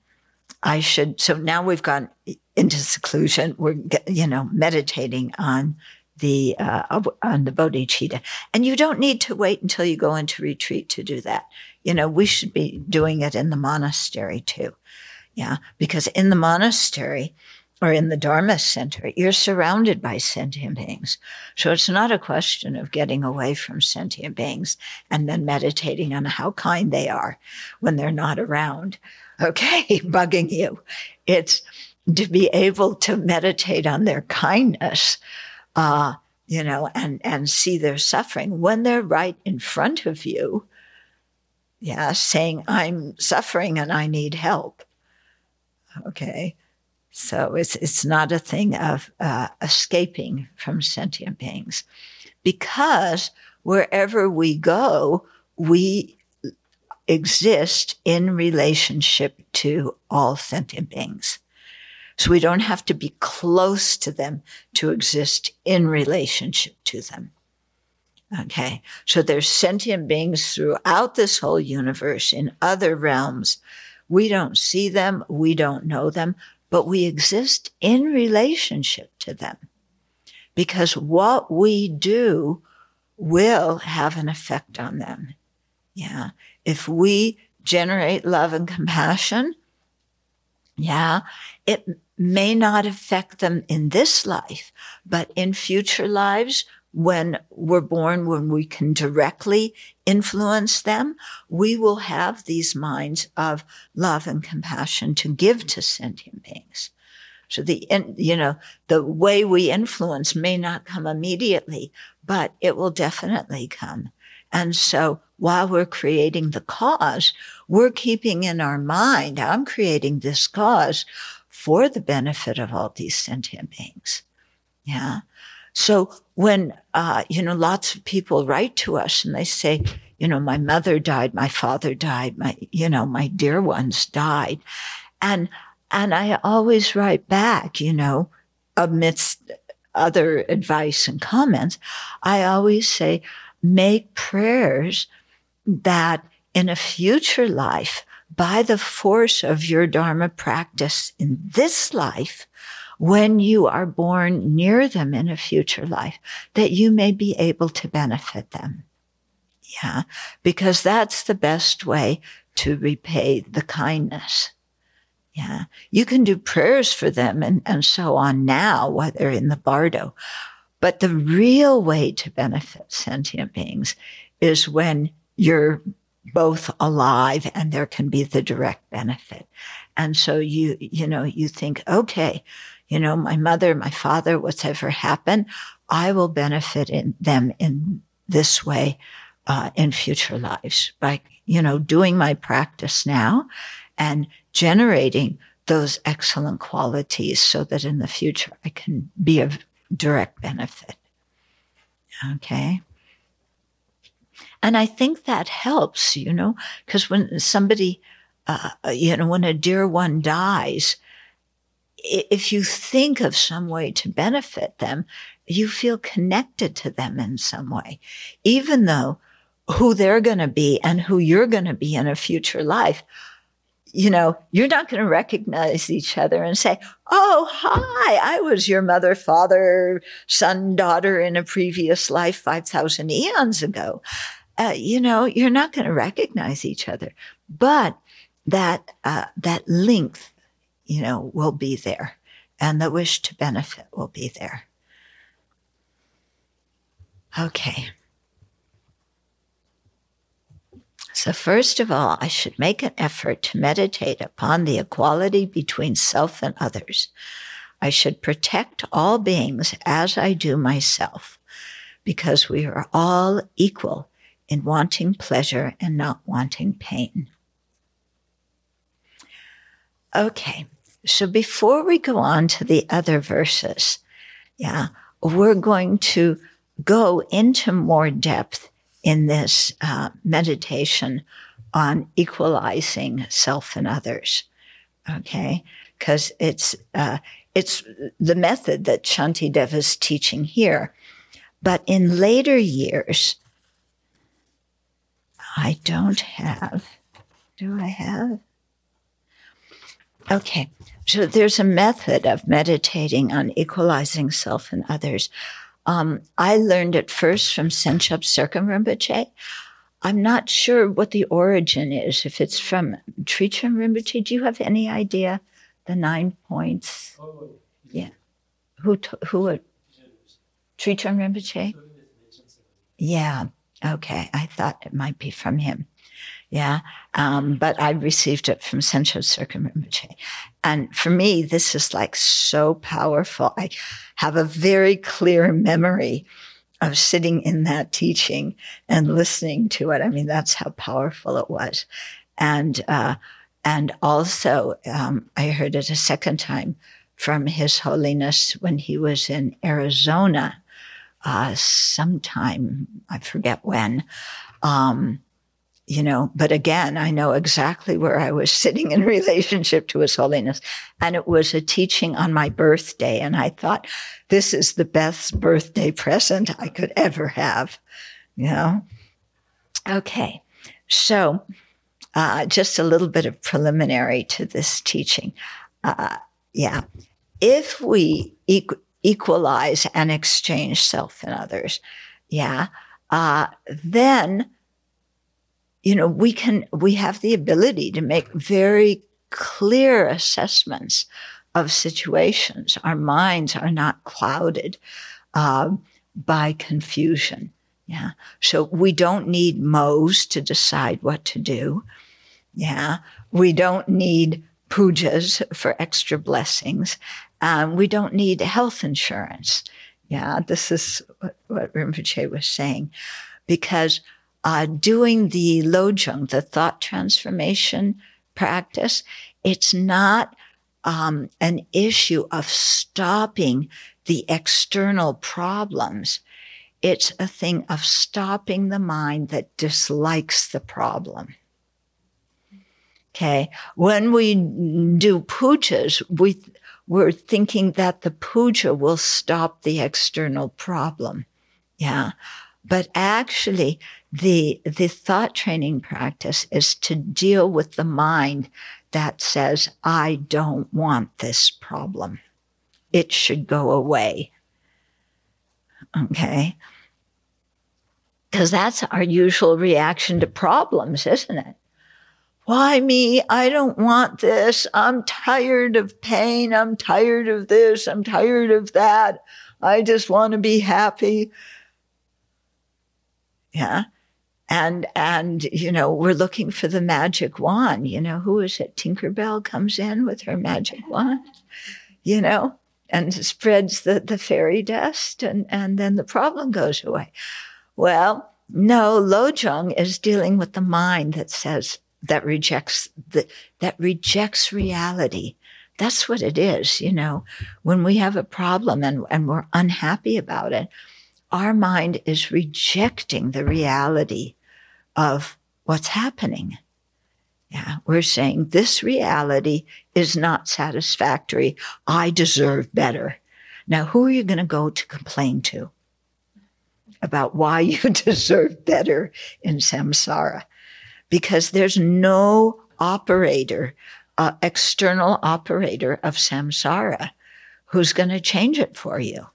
I should, so now we've gone into seclusion. We're, you know, meditating on the, uh, on the bodhicitta. And you don't need to wait until you go into retreat to do that. You know, we should be doing it in the monastery too. Yeah. Because in the monastery, or in the Dharma Center, you're surrounded by sentient beings. So it's not a question of getting away from sentient beings and then meditating on how kind they are when they're not around, okay, bugging you. It's to be able to meditate on their kindness, uh, you know, and, and see their suffering when they're right in front of you. Yeah, saying, I'm suffering and I need help. Okay so it's, it's not a thing of uh, escaping from sentient beings because wherever we go, we exist in relationship to all sentient beings. So we don't have to be close to them to exist in relationship to them. Okay. So there's sentient beings throughout this whole universe in other realms. We don't see them. We don't know them, but we exist in relationship to them because what we do will have an effect on them. Yeah. If we generate love and compassion, yeah, it may not affect them in this life, but in future lives, when we're born, when we can directly influence them, we will have these minds of love and compassion to give to sentient beings. So the, you know, the way we influence may not come immediately, but it will definitely come. And so while we're creating the cause, we're keeping in our mind, I'm creating this cause for the benefit of all these sentient beings. Yeah. So when, uh, you know, lots of people write to us and they say, you know, my mother died, my father died, my, you know, my dear ones died. And, and I always write back, you know, amidst other advice and comments, I always say, make prayers that in a future life, by the force of your Dharma practice in this life, when you are born near them in a future life, that you may be able to benefit them. Yeah. Because that's the best way to repay the kindness. Yeah. You can do prayers for them and, and so on now, whether in the bardo. But the real way to benefit sentient beings is when you're both alive and there can be the direct benefit. And so you, you know, you think, okay, you know, my mother, my father, whatever happened, I will benefit in them in this way uh, in future lives by, you know, doing my practice now and generating those excellent qualities so that in the future I can be of direct benefit. Okay. And I think that helps, you know, because when somebody, uh, you know, when a dear one dies, if you think of some way to benefit them, you feel connected to them in some way, even though who they're going to be and who you're going to be in a future life you know, you're not going to recognize each other and say, Oh, hi, I was your mother, father, son, daughter in a previous life 5,000 eons ago. Uh, you know, you're not going to recognize each other, but that, uh, that length, you know, will be there and the wish to benefit will be there. Okay. So, first of all, I should make an effort to meditate upon the equality between self and others. I should protect all beings as I do myself, because we are all equal in wanting pleasure and not wanting pain. Okay, so before we go on to the other verses, yeah, we're going to go into more depth in this uh, meditation on equalizing self and others. Okay, because it's uh, it's the method that Shantideva is teaching here, but in later years, I don't have. Do I have? Okay, so there's a method of meditating on equalizing self and others um, I learned it first from Tsenzhab Serkong Rinpoche. I'm not sure what the origin is, if it's from Trijang Rinpoche. Do you have any idea the nine points? Oh, yeah. Who, who, uh, Trijang Rinpoche? Yeah. Okay. I thought it might be from him. Yeah. Um, but I received it from Tsenzhab Serkong Rinpoche. And for me, this is like so powerful. I have a very clear memory of sitting in that teaching and listening to it. I mean, that's how powerful it was. And, uh, and also, um, I heard it a second time from His Holiness when he was in Arizona, uh, sometime, I forget when. Um, you know, but again, I know exactly where I was sitting in relationship to His Holiness. And it was a teaching on my birthday. And I thought, this is the best birthday present I could ever have, you know? Okay. So, uh, just a little bit of preliminary to this teaching. Uh, yeah. If we equ- equalize and exchange self and others, yeah, uh, then you know, we can, we have the ability to make very clear assessments of situations. Our minds are not clouded uh, by confusion. Yeah. So we don't need Mo's to decide what to do. Yeah. We don't need pujas for extra blessings. Um, we don't need health insurance. Yeah. This is what, what Rinpoche was saying because uh, doing the lojong, the thought transformation practice, it's not um, an issue of stopping the external problems. It's a thing of stopping the mind that dislikes the problem. Okay. When we do pujas, we, we're thinking that the puja will stop the external problem. Yeah. But actually, the, the thought training practice is to deal with the mind that says, I don't want this problem. It should go away. Okay. Because that's our usual reaction to problems, isn't it? Why me? I don't want this. I'm tired of pain. I'm tired of this. I'm tired of that. I just want to be happy. Yeah and and you know we're looking for the magic wand you know who is it? Tinkerbell comes in with her magic wand you know and spreads the, the fairy dust and and then the problem goes away. Well no lojong is dealing with the mind that says that rejects the that rejects reality. That's what it is you know. When we have a problem and and we're unhappy about it our mind is rejecting the reality of what's happening. Yeah, we're saying this reality is not satisfactory. I deserve better. Now, who are you going to go to complain to about why you deserve better in samsara? Because there's no operator, uh, external operator of samsara who's going to change it for you.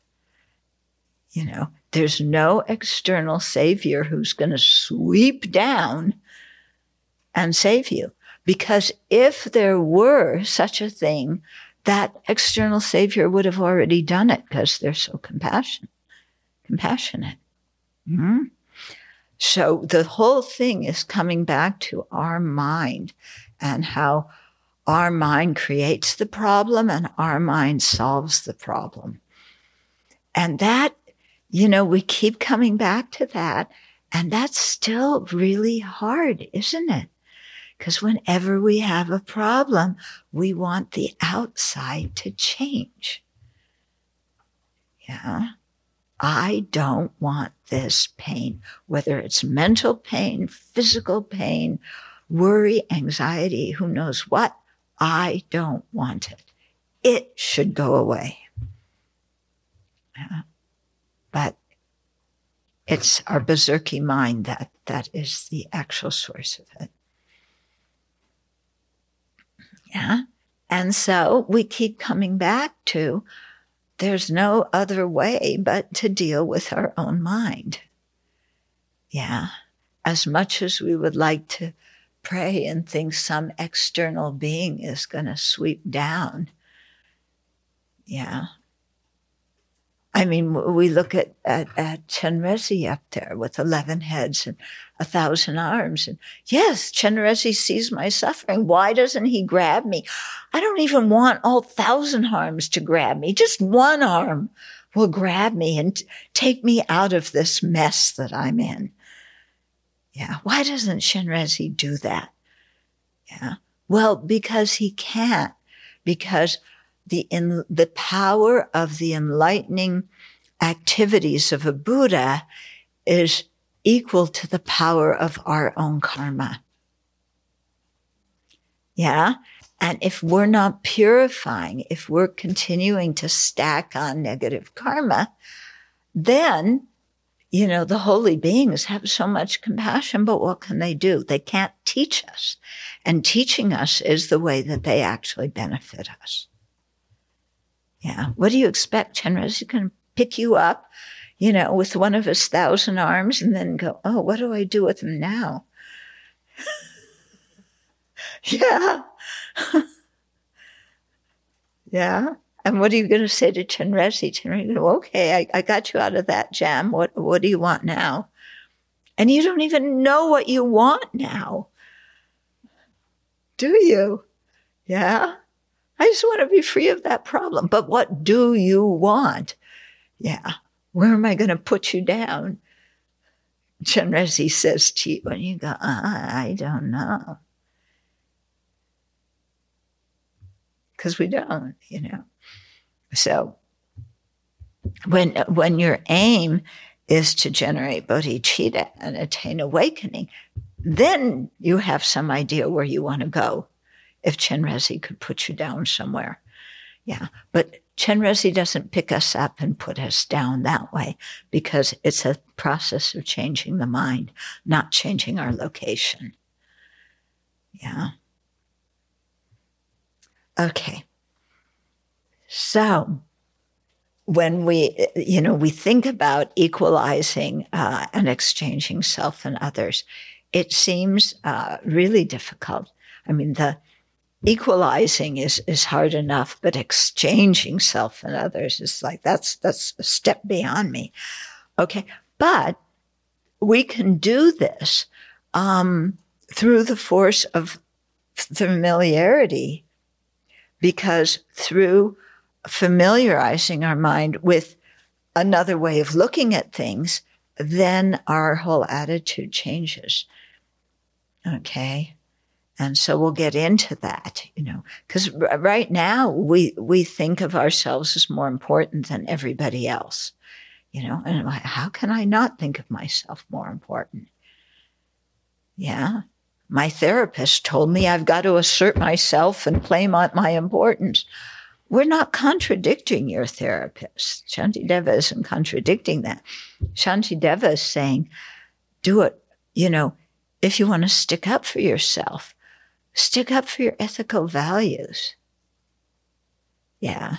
You know, there's no external savior who's going to sweep down and save you. Because if there were such a thing, that external savior would have already done it because they're so compassionate. Compassionate. Mm-hmm. So the whole thing is coming back to our mind and how our mind creates the problem and our mind solves the problem. And that, you know, we keep coming back to that. And that's still really hard, isn't it? Because whenever we have a problem, we want the outside to change. Yeah. I don't want this pain, whether it's mental pain, physical pain, worry, anxiety, who knows what. I don't want it. It should go away. Yeah. But it's our berserky mind that, that is the actual source of it. Yeah. And so we keep coming back to there's no other way but to deal with our own mind. Yeah. As much as we would like to pray and think some external being is going to sweep down. Yeah. I mean, we look at, at, at Chenrezig up there with 11 heads and a thousand arms. And yes, Chenrezig sees my suffering. Why doesn't he grab me? I don't even want all thousand arms to grab me. Just one arm will grab me and t- take me out of this mess that I'm in. Yeah. Why doesn't Chenrezig do that? Yeah. Well, because he can't, because the, in, the power of the enlightening activities of a Buddha is equal to the power of our own karma. Yeah. And if we're not purifying, if we're continuing to stack on negative karma, then, you know, the holy beings have so much compassion, but what can they do? They can't teach us. And teaching us is the way that they actually benefit us. Yeah. What do you expect? Chenrezig can pick you up, you know, with one of his thousand arms and then go, oh, what do I do with him now? yeah. yeah. And what are you going to say to Chenrezig? Chenrezig, okay, I, I got you out of that jam. What, what do you want now? And you don't even know what you want now. Do you? Yeah. I just want to be free of that problem. But what do you want? Yeah. Where am I going to put you down? Chenrezig says to you, and you go, uh, I don't know. Because we don't, you know. So when when your aim is to generate bodhicitta and attain awakening, then you have some idea where you want to go if Chenrezig could put you down somewhere. Yeah. But Chenrezig doesn't pick us up and put us down that way because it's a process of changing the mind, not changing our location. Yeah. Okay. So when we, you know, we think about equalizing uh, and exchanging self and others, it seems uh, really difficult. I mean, the equalizing is is hard enough, but exchanging self and others is like that's that's a step beyond me. Okay, but we can do this um, through the force of familiarity, because through familiarizing our mind with another way of looking at things, then our whole attitude changes. Okay. And so we'll get into that, you know, because r- right now we, we think of ourselves as more important than everybody else, you know, and like, how can I not think of myself more important? Yeah. My therapist told me I've got to assert myself and claim my importance. We're not contradicting your therapist. Shantideva isn't contradicting that. Shantideva is saying, do it, you know, if you want to stick up for yourself, stick up for your ethical values. Yeah.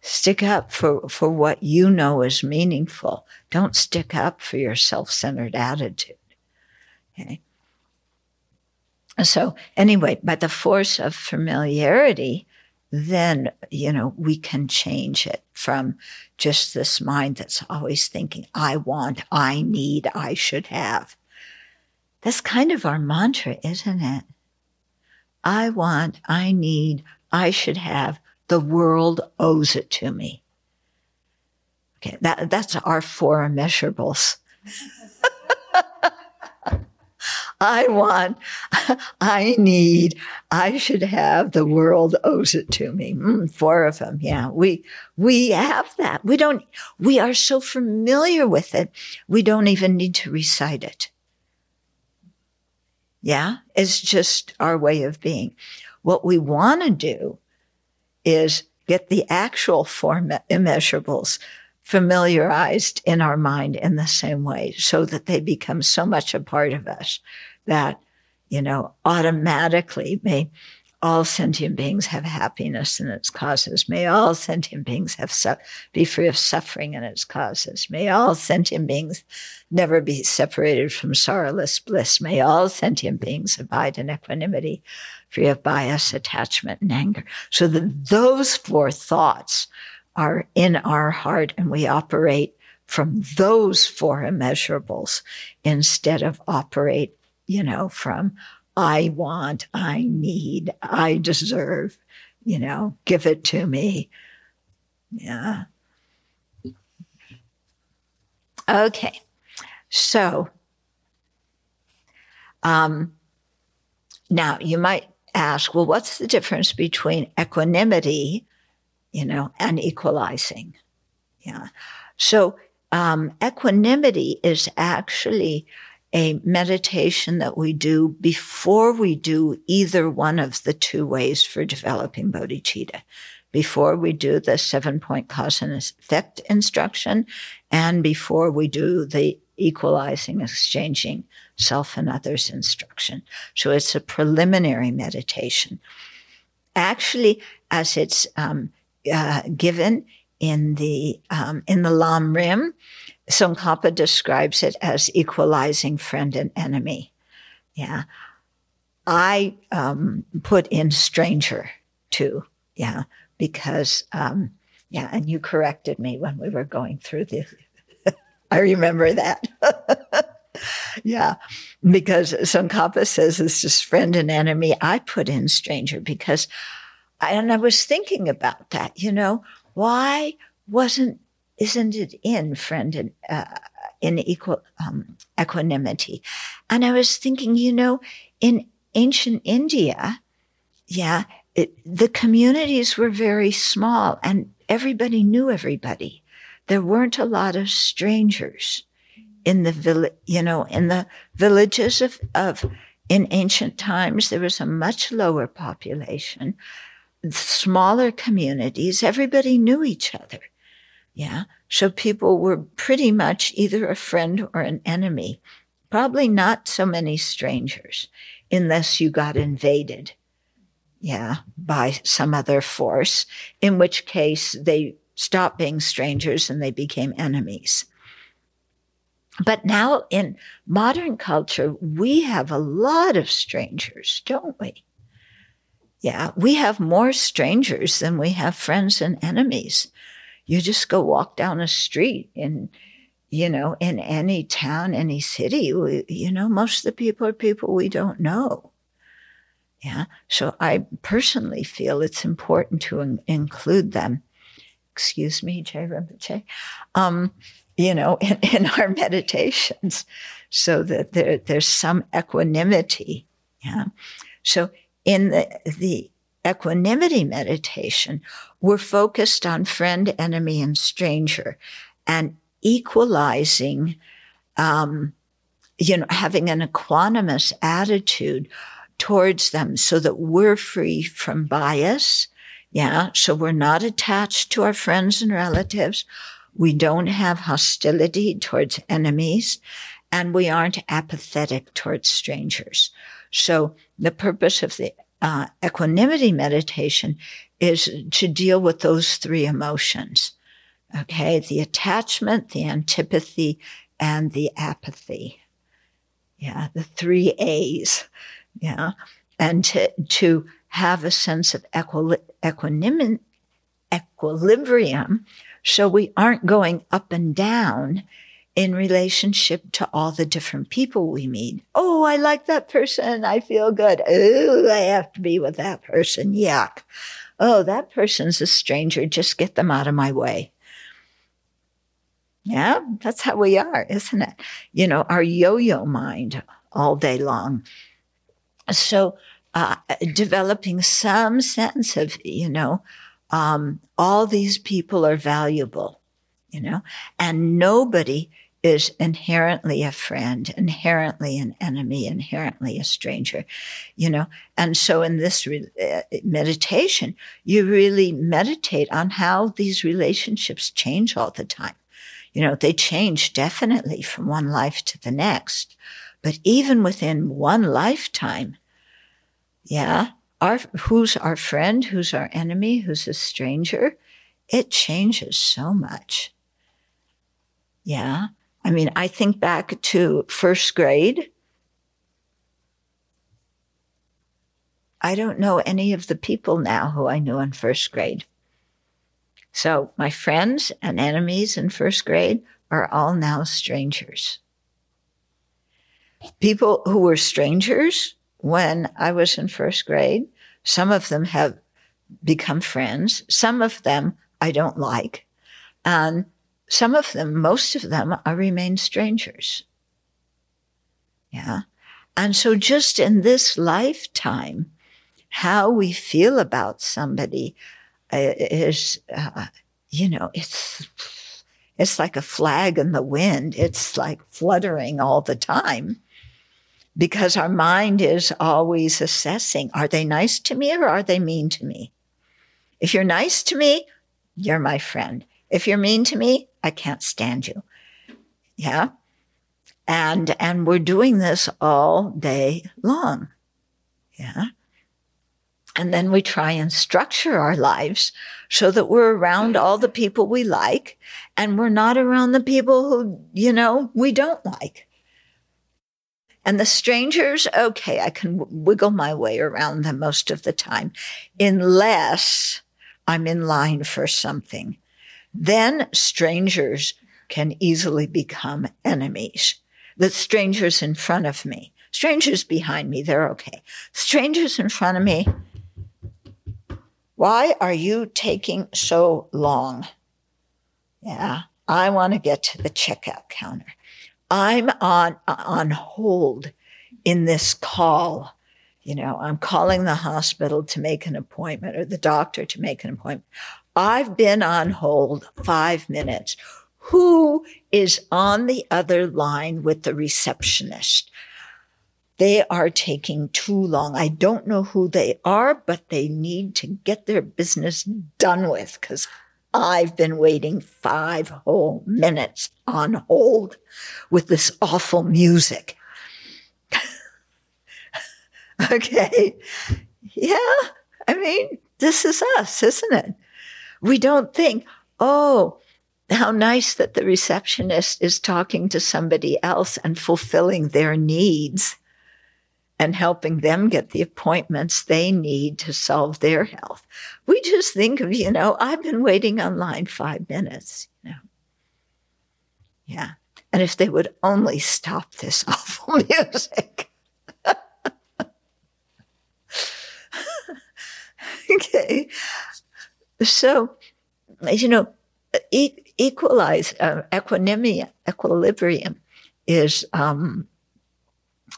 Stick up for, for what you know is meaningful. Don't stick up for your self centered attitude. Okay. So, anyway, by the force of familiarity, then, you know, we can change it from just this mind that's always thinking, I want, I need, I should have. That's kind of our mantra, isn't it? I want, I need, I should have, the world owes it to me. Okay, that, that's our four immeasurables. I want, I need, I should have, the world owes it to me. Mm, four of them. Yeah. We, we have that. We don't, we are so familiar with it. We don't even need to recite it. Yeah. It's just our way of being. What we want to do is get the actual four immeasurables familiarized in our mind in the same way so that they become so much a part of us that, you know, automatically may all sentient beings have happiness and its causes. May all sentient beings have su- be free of suffering and its causes. May all sentient beings never be separated from sorrowless bliss. May all sentient beings abide in equanimity, free of bias, attachment, and anger. So that those four thoughts are in our heart and we operate from those four immeasurables instead of operate, you know, from I want, I need, I deserve, you know, give it to me. Yeah. Okay. So, um, now you might ask, well, what's the difference between equanimity you know, and equalizing. Yeah. So um, equanimity is actually a meditation that we do before we do either one of the two ways for developing bodhicitta. Before we do the seven point cause and effect instruction and before we do the equalizing, exchanging self and others instruction. So it's a preliminary meditation. Actually, as it's um, uh, given in the um, in the Lam Rim. Tsongkhapa describes it as equalizing friend and enemy. Yeah, I um, put in stranger too. Yeah, because um, yeah, and you corrected me when we were going through the. I remember that. yeah, because Tsongkhapa says it's just friend and enemy. I put in stranger because and I was thinking about that, you know, why wasn't, isn't it in friend and, uh, in equal, um, equanimity? And I was thinking, you know, in ancient India, yeah, it, the communities were very small and everybody knew everybody. There weren't a lot of strangers in the village, you know, in the villages of, of, in ancient times, there was a much lower population smaller communities, everybody knew each other. Yeah. So people were pretty much either a friend or an enemy. Probably not so many strangers unless you got invaded. Yeah. By some other force, in which case they stopped being strangers and they became enemies. But now in modern culture, we have a lot of strangers, don't we? Yeah, we have more strangers than we have friends and enemies. You just go walk down a street in, you know, in any town, any city, we, you know, most of the people are people we don't know. Yeah. So I personally feel it's important to in- include them. Excuse me, Je Rinpoche. Um, you know, in, in, our meditations so that there, there's some equanimity. Yeah. So in the, the equanimity meditation, we're focused on friend, enemy, and stranger and equalizing, um, you know, having an equanimous attitude towards them so that we're free from bias. Yeah. So we're not attached to our friends and relatives. We don't have hostility towards enemies and we aren't apathetic towards strangers. So the purpose of the uh, equanimity meditation is to deal with those three emotions. Okay. The attachment, the antipathy, and the apathy. Yeah. The three A's. Yeah. And to, to have a sense of equili- equanimity, equilibrium so we aren't going up and down in relationship to all the different people we meet. Oh, I like that person. I feel good. Oh, I have to be with that person. Yuck. Oh, that person's a stranger. Just get them out of my way. Yeah, that's how we are, isn't it? You know, our yo yo mind all day long. So, uh, developing some sense of, you know, um, all these people are valuable, you know, and nobody is inherently a friend, inherently an enemy, inherently a stranger, you know. And so in this re- uh, meditation, you really meditate on how these relationships change all the time. You know, they change definitely from one life to the next. But even within one lifetime, yeah, our, who's our friend, who's our enemy, who's a stranger, it changes so much. Yeah. I mean, I think back to first grade. I don't know any of the people now who I knew in first grade. So my friends and enemies in first grade are all now strangers. People who were strangers when I was in first grade, some of them have become friends. Some of them I don't like. And some of them, most of them, are remain strangers. Yeah. And so just in this lifetime, how we feel about somebody uh, is, uh, you know, it's, it's like a flag in the wind. It's like fluttering all the time because our mind is always assessing, are they nice to me or are they mean to me? If you're nice to me, you're my friend. If you're mean to me, I can't stand you. Yeah. And, and we're doing this all day long. Yeah. And then we try and structure our lives so that we're around all the people we like and we're not around the people who, you know, we don't like. And the strangers, okay, I can wiggle my way around them most of the time, unless I'm in line for something. Then strangers can easily become enemies. The strangers in front of me, strangers behind me, they're okay. Strangers in front of me, why are you taking so long? Yeah, I want to get to the checkout counter. I'm on, on hold in this call. You know, I'm calling the hospital to make an appointment or the doctor to make an appointment. I've been on hold five minutes. Who is on the other line with the receptionist? They are taking too long. I don't know who they are, but they need to get their business done with because I've been waiting five whole minutes on hold with this awful music. okay. Yeah. I mean, this is us, isn't it? We don't think, oh, how nice that the receptionist is talking to somebody else and fulfilling their needs and helping them get the appointments they need to solve their health. We just think of, you know, I've been waiting online five minutes, you know. Yeah. And if they would only stop this awful music. okay. So, you know, e- equalize, uh, equanimity, equilibrium is, um,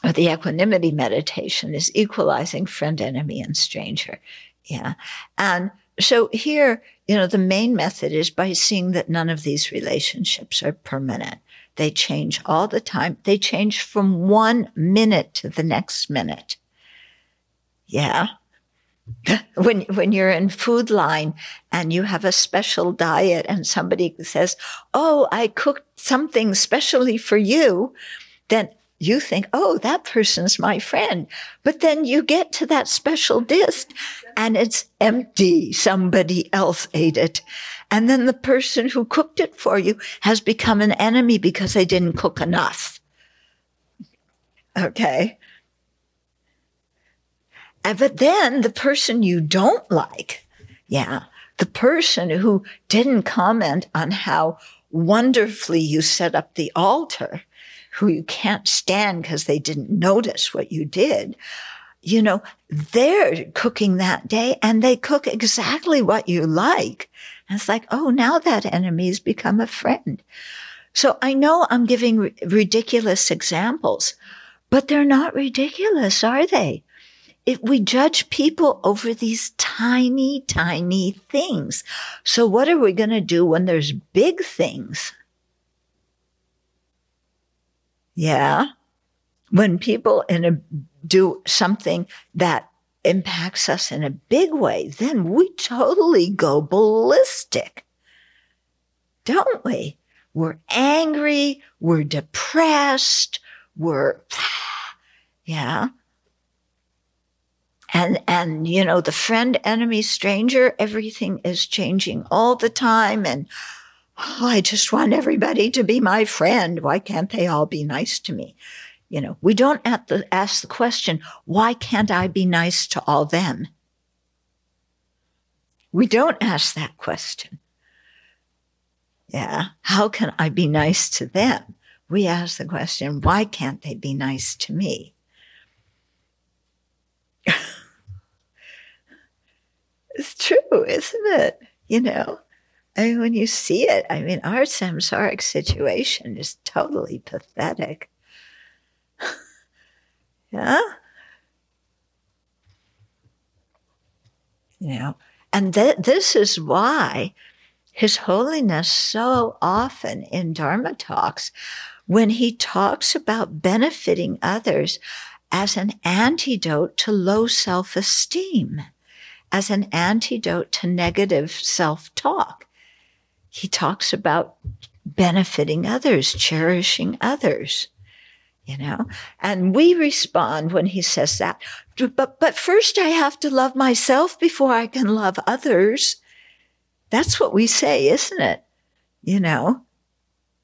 the equanimity meditation is equalizing friend, enemy, and stranger. Yeah. And so here, you know, the main method is by seeing that none of these relationships are permanent. They change all the time. They change from one minute to the next minute. Yeah. When, when you're in food line and you have a special diet and somebody says, Oh, I cooked something specially for you, then you think, oh, that person's my friend. But then you get to that special dish and it's empty. Somebody else ate it. And then the person who cooked it for you has become an enemy because they didn't cook enough. Okay. But then the person you don't like, yeah, the person who didn't comment on how wonderfully you set up the altar, who you can't stand because they didn't notice what you did, you know, they're cooking that day and they cook exactly what you like. And it's like, oh, now that enemy's become a friend. So I know I'm giving r- ridiculous examples, but they're not ridiculous, are they? If we judge people over these tiny, tiny things. So what are we going to do when there's big things? Yeah. When people in a, do something that impacts us in a big way, then we totally go ballistic. Don't we? We're angry. We're depressed. We're, yeah. And, and, you know, the friend, enemy, stranger, everything is changing all the time. And oh, I just want everybody to be my friend. Why can't they all be nice to me? You know, we don't have to ask the question, why can't I be nice to all them? We don't ask that question. Yeah. How can I be nice to them? We ask the question, why can't they be nice to me? It's true, isn't it? You know, I mean, when you see it, I mean, our samsaric situation is totally pathetic. Yeah. You know, and th- this is why His Holiness so often in Dharma talks, when he talks about benefiting others as an antidote to low self esteem, as an antidote to negative self talk, he talks about benefiting others, cherishing others you know? And we respond when he says that. But but first i have to love myself before i can love others. That's what we say isn't it? You know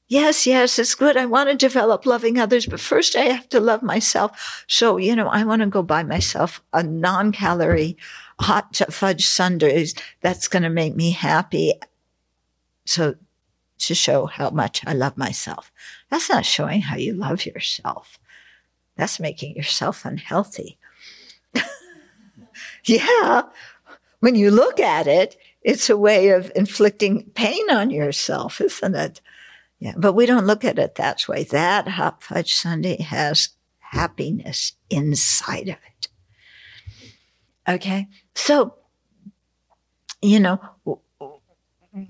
yes yes it's good i want to develop loving others but first i have to love myself so you know i want to go buy myself a non-calorie hot fudge sundaes that's going to make me happy so to show how much I love myself. That's not showing how you love yourself. That's making yourself unhealthy. yeah. When you look at it, it's a way of inflicting pain on yourself, isn't it? Yeah. But we don't look at it that way. That hot fudge sundae has happiness inside of it. Okay. So, you know,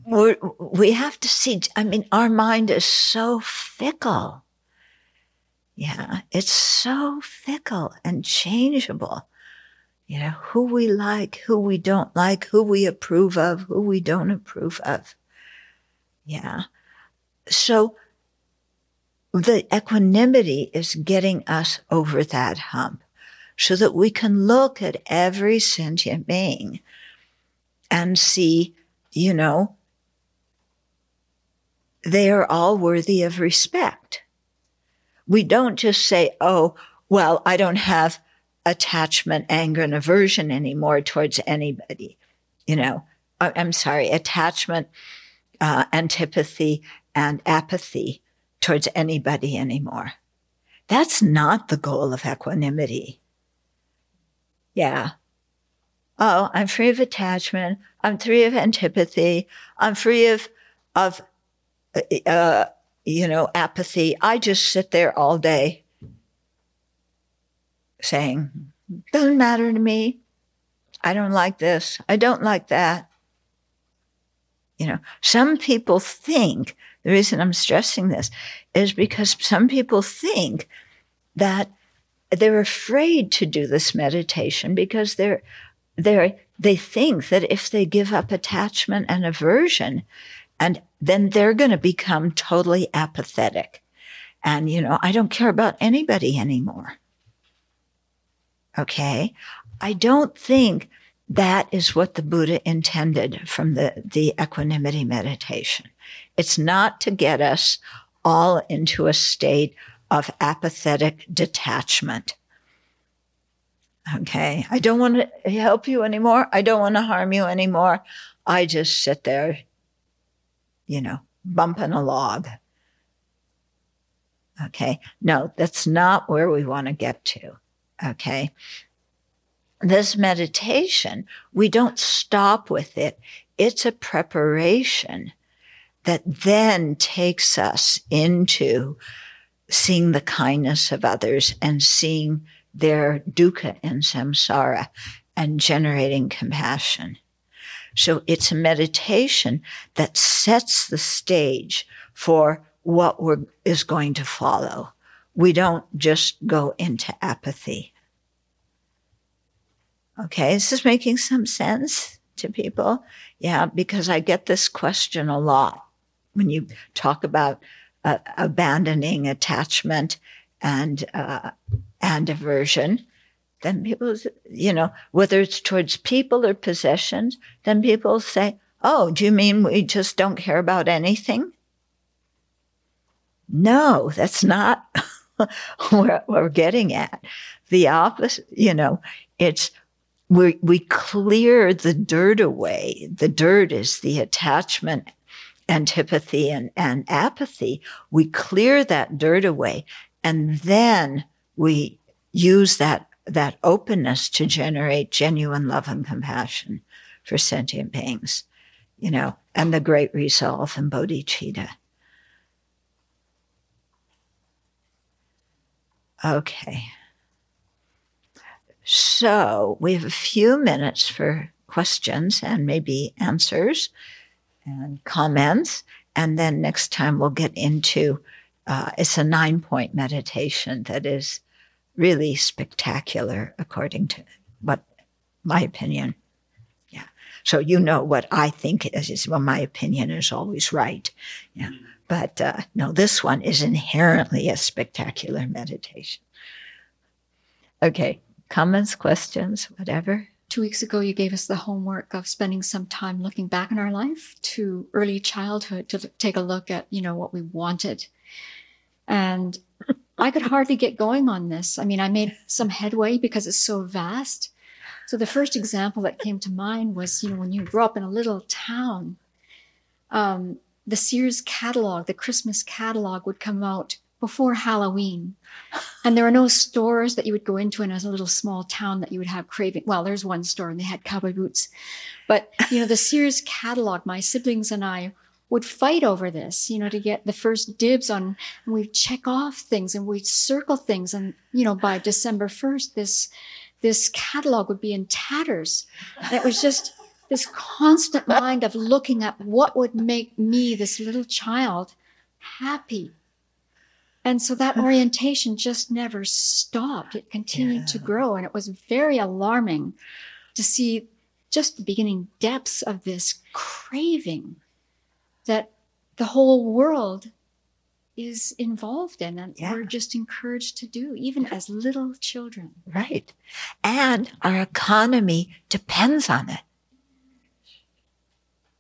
we we have to see, I mean, our mind is so fickle. Yeah, it's so fickle and changeable. You know, who we like, who we don't like, who we approve of, who we don't approve of. Yeah. So the equanimity is getting us over that hump so that we can look at every sentient being and see, you know, they are all worthy of respect. We don't just say, oh, well, I don't have attachment, anger, and aversion anymore towards anybody. You know, I'm sorry, attachment, uh, antipathy, and apathy towards anybody anymore. That's not the goal of equanimity. Yeah. Oh, I'm free of attachment. I'm free of antipathy. I'm free of, of uh, you know, apathy. I just sit there all day saying, doesn't matter to me. I don't like this. I don't like that. You know, some people think the reason I'm stressing this is because some people think that they're afraid to do this meditation because they're, they're, they think that if they give up attachment and aversion, and then they're going to become totally apathetic And, you know, I don't care about anybody anymore. Okay. I don't think that is what the Buddha intended from the, the equanimity meditation. It's not to get us all into a state of apathetic detachment. Okay. I don't want to help you anymore. I don't want to harm you anymore. I just sit there, you know, bumping a log. Okay. No, that's not where we want to get to. Okay. This meditation, we don't stop with it. It's a preparation that then takes us into seeing the kindness of others and seeing their dukkha and samsara and generating compassion. So it's a meditation that sets the stage for what is going to follow. We don't just go into apathy. Okay, is this making some sense to people? Yeah, because I get this question a lot when you talk about uh, abandoning attachment and uh, and aversion, then people, you know, whether it's towards people or possessions, then people say, "Oh, do you mean we just don't care about anything?" No, that's not what we're getting at. The opposite, you know, it's we we clear the dirt away. The dirt is the attachment antipathy and, and apathy, we clear that dirt away and then we use that, that openness to generate genuine love and compassion for sentient beings, you know, and the great resolve and bodhicitta. Okay. So we have a few minutes for questions and maybe answers and comments. And then next time we'll get into uh, it's a nine point meditation that is really spectacular, according to what my opinion. Yeah. So you know what I think is, well, my opinion is always right. Yeah. But uh, no, this one is inherently a spectacular meditation. Okay. Comments, questions, whatever? Two weeks ago, you gave us the homework of spending some time looking back in our life to early childhood to take a look at, you know, what we wanted. And I could hardly get going on this. I mean, I made some headway because it's so vast. So the first example that came to mind was, you know, when you grew up in a little town, um, the Sears catalog, the Christmas catalog would come out before Halloween. And there were no stores that you would go into in a little small town that you would have craving. Well, there's one store and they had cowboy boots. But, you know, the Sears catalog, my siblings and I would fight over this, you know, to get the first dibs on, and we'd check off things and we'd circle things. And, you know, by December 1st, this, this catalog would be in tatters. And it was just this constant mind of looking at what would make me, this little child, happy and so that orientation just never stopped. It continued yeah. to grow. And it was very alarming to see just the beginning depths of this craving that the whole world is involved in and yeah. we're just encouraged to do, even as little children. Right. And our economy depends on it.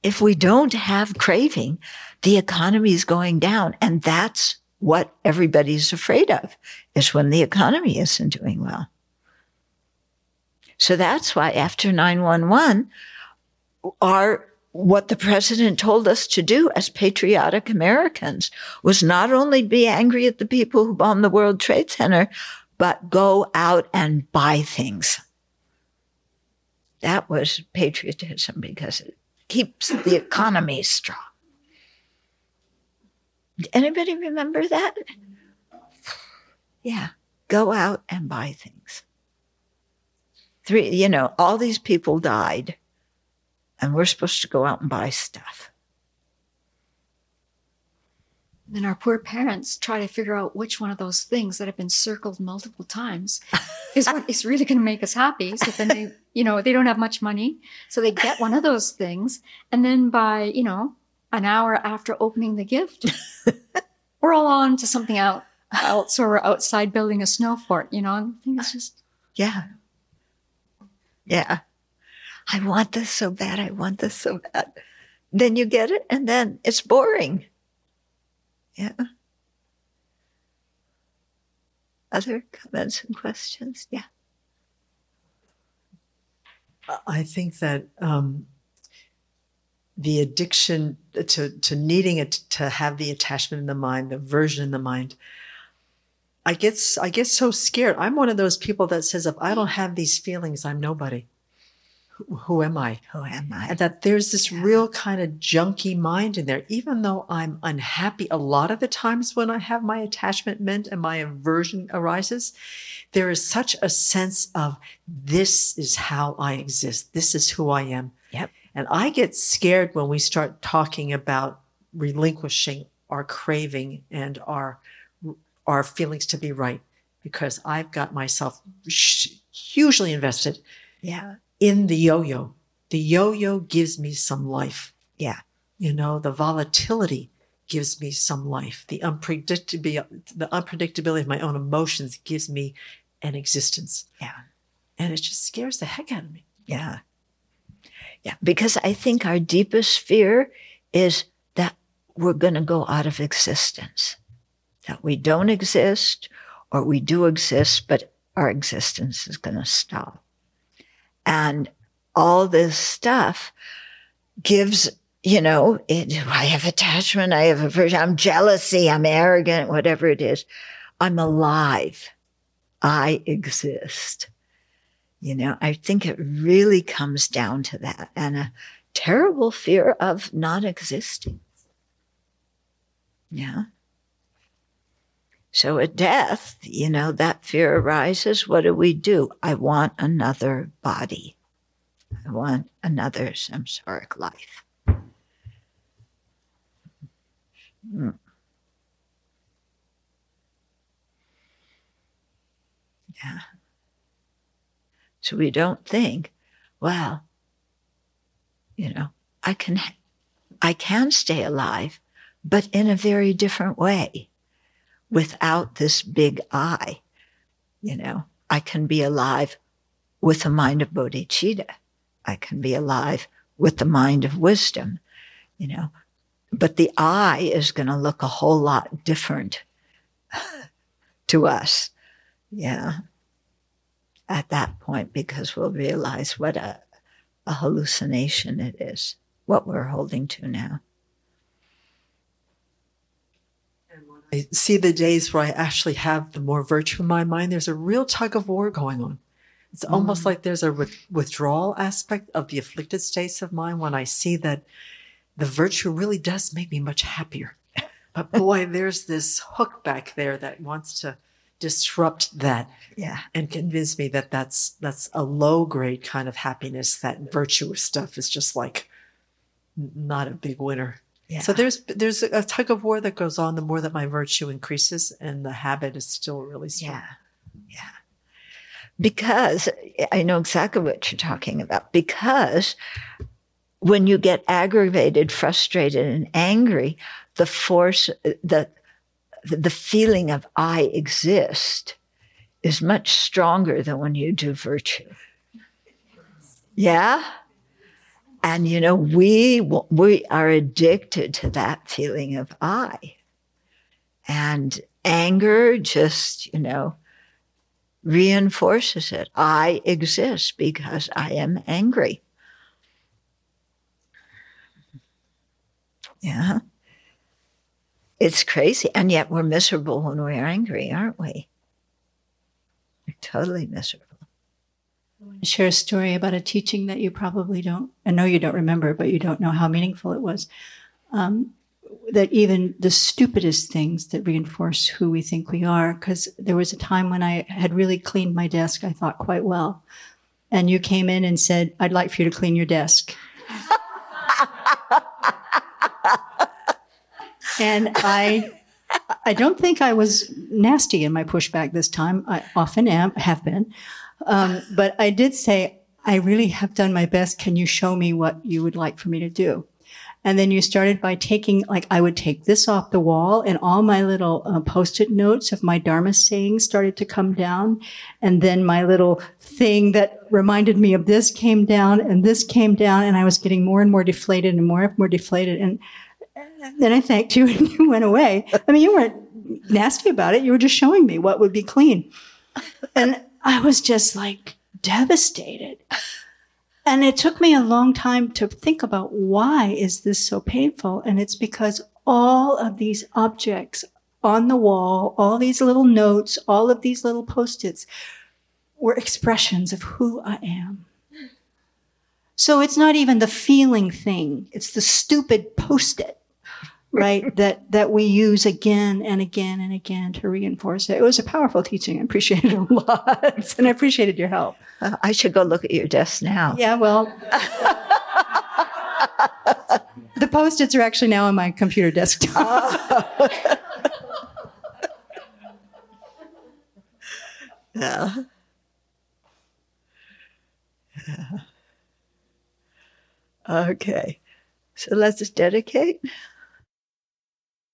If we don't have craving, the economy is going down. And that's what everybody's afraid of is when the economy isn't doing well. So that's why after 911, our what the president told us to do as patriotic Americans was not only be angry at the people who bombed the World Trade Center, but go out and buy things. That was patriotism because it keeps the economy strong. Anybody remember that? Yeah. Go out and buy things. Three, you know, all these people died and we're supposed to go out and buy stuff. Then our poor parents try to figure out which one of those things that have been circled multiple times is what is really going to make us happy. So then they, you know, they don't have much money. So they get one of those things. And then by, you know, an hour after opening the gift, we're all on to something out else or we're outside building a snow fort, you know, and I think it's just. Yeah. Yeah. I want this so bad. I want this so bad. Then you get it and then it's boring. Yeah. Other comments and questions? Yeah. I think that um, the addiction uh, to, to needing it to have the attachment in the mind, the aversion in the mind, I get I get so scared. I'm one of those people that says, if I don't have these feelings, I'm nobody. Who, who am I? Who am I? And that there's this yeah. real kind of junky mind in there. Even though I'm unhappy a lot of the times when I have my attachment meant and my aversion arises, there is such a sense of this is how I exist. This is who I am. And I get scared when we start talking about relinquishing our craving and our our feelings to be right because I've got myself hugely invested yeah in the yo-yo. The yo-yo gives me some life. Yeah. You know, the volatility gives me some life. The unpredictability the unpredictability of my own emotions gives me an existence. Yeah. And it just scares the heck out of me. Yeah. Yeah, because I think our deepest fear is that we're going to go out of existence that we don't exist or we do exist, but our existence is going to stop. And all this stuff gives, you know, it, I have attachment, I have aversion, I'm jealousy, I'm arrogant, whatever it is. I'm alive. I exist. You know, I think it really comes down to that and a terrible fear of not existing. Yeah. So at death, you know, that fear arises. What do we do? I want another body. I want another samsaric life. Hmm. Yeah. So we don't think, well, you know, I can, I can stay alive, but in a very different way without this big I. You know, I can be alive with the mind of bodhicitta. I can be alive with the mind of wisdom, you know, but the I is going to look a whole lot different to us. Yeah. At that point, because we'll realize what a, a hallucination it is, what we're holding to now. I see the days where I actually have the more virtue in my mind. There's a real tug of war going on. It's mm. almost like there's a with- withdrawal aspect of the afflicted states of mind when I see that the virtue really does make me much happier. But boy, there's this hook back there that wants to disrupt that yeah and convince me that that's that's a low grade kind of happiness that virtuous stuff is just like not a big winner yeah. So there's there's a tug of war that goes on the more that my virtue increases, and the habit is still really strong. Yeah, yeah. Because I know exactly what you're talking about. Because when you get aggravated, frustrated, and angry, the force, the the feeling of I exist is much stronger than when you do virtue. Yeah? And, you know, we, we are addicted to that feeling of I. And anger just, you know, reinforces it. I exist because I am angry. Yeah. It's crazy. And yet we're miserable when we're angry, aren't we? We're totally miserable I want to share a story about a teaching that you probably don't, I know you don't remember, but you don't know how meaningful it was. Um, that even the stupidest things that reinforce who we think we are, because there was a time when I had really cleaned my desk, I thought quite well. And you came in and said, I'd like for you to clean your desk. and I I don't think I was nasty in my pushback this time. I often am, have been. Um, but I did say, I really have done my best. Can you show me what you would like for me to do? And then you started by taking, like, I would take this off the wall and all my little uh, post-it notes of my Dharma sayings started to come down. And then my little thing that reminded me of this came down and this came down and I was getting more and more deflated and more and more deflated. And then I thanked you and you went away. I mean, you weren't nasty about it. You were just showing me what would be clean. And I was just like devastated. And it took me a long time to think about why is this so painful? And it's because all of these objects on the wall, all these little notes, all of these little post-its were expressions of who I am. So it's not even the feeling thing. It's the stupid post-it right that that we use again and again and again to reinforce it it was a powerful teaching i appreciated it a lot and i appreciated your help Uh, I should go look at your desk now. yeah well the post-its are actually now on my computer desktop Yeah. Yeah. Okay. So let's just dedicate.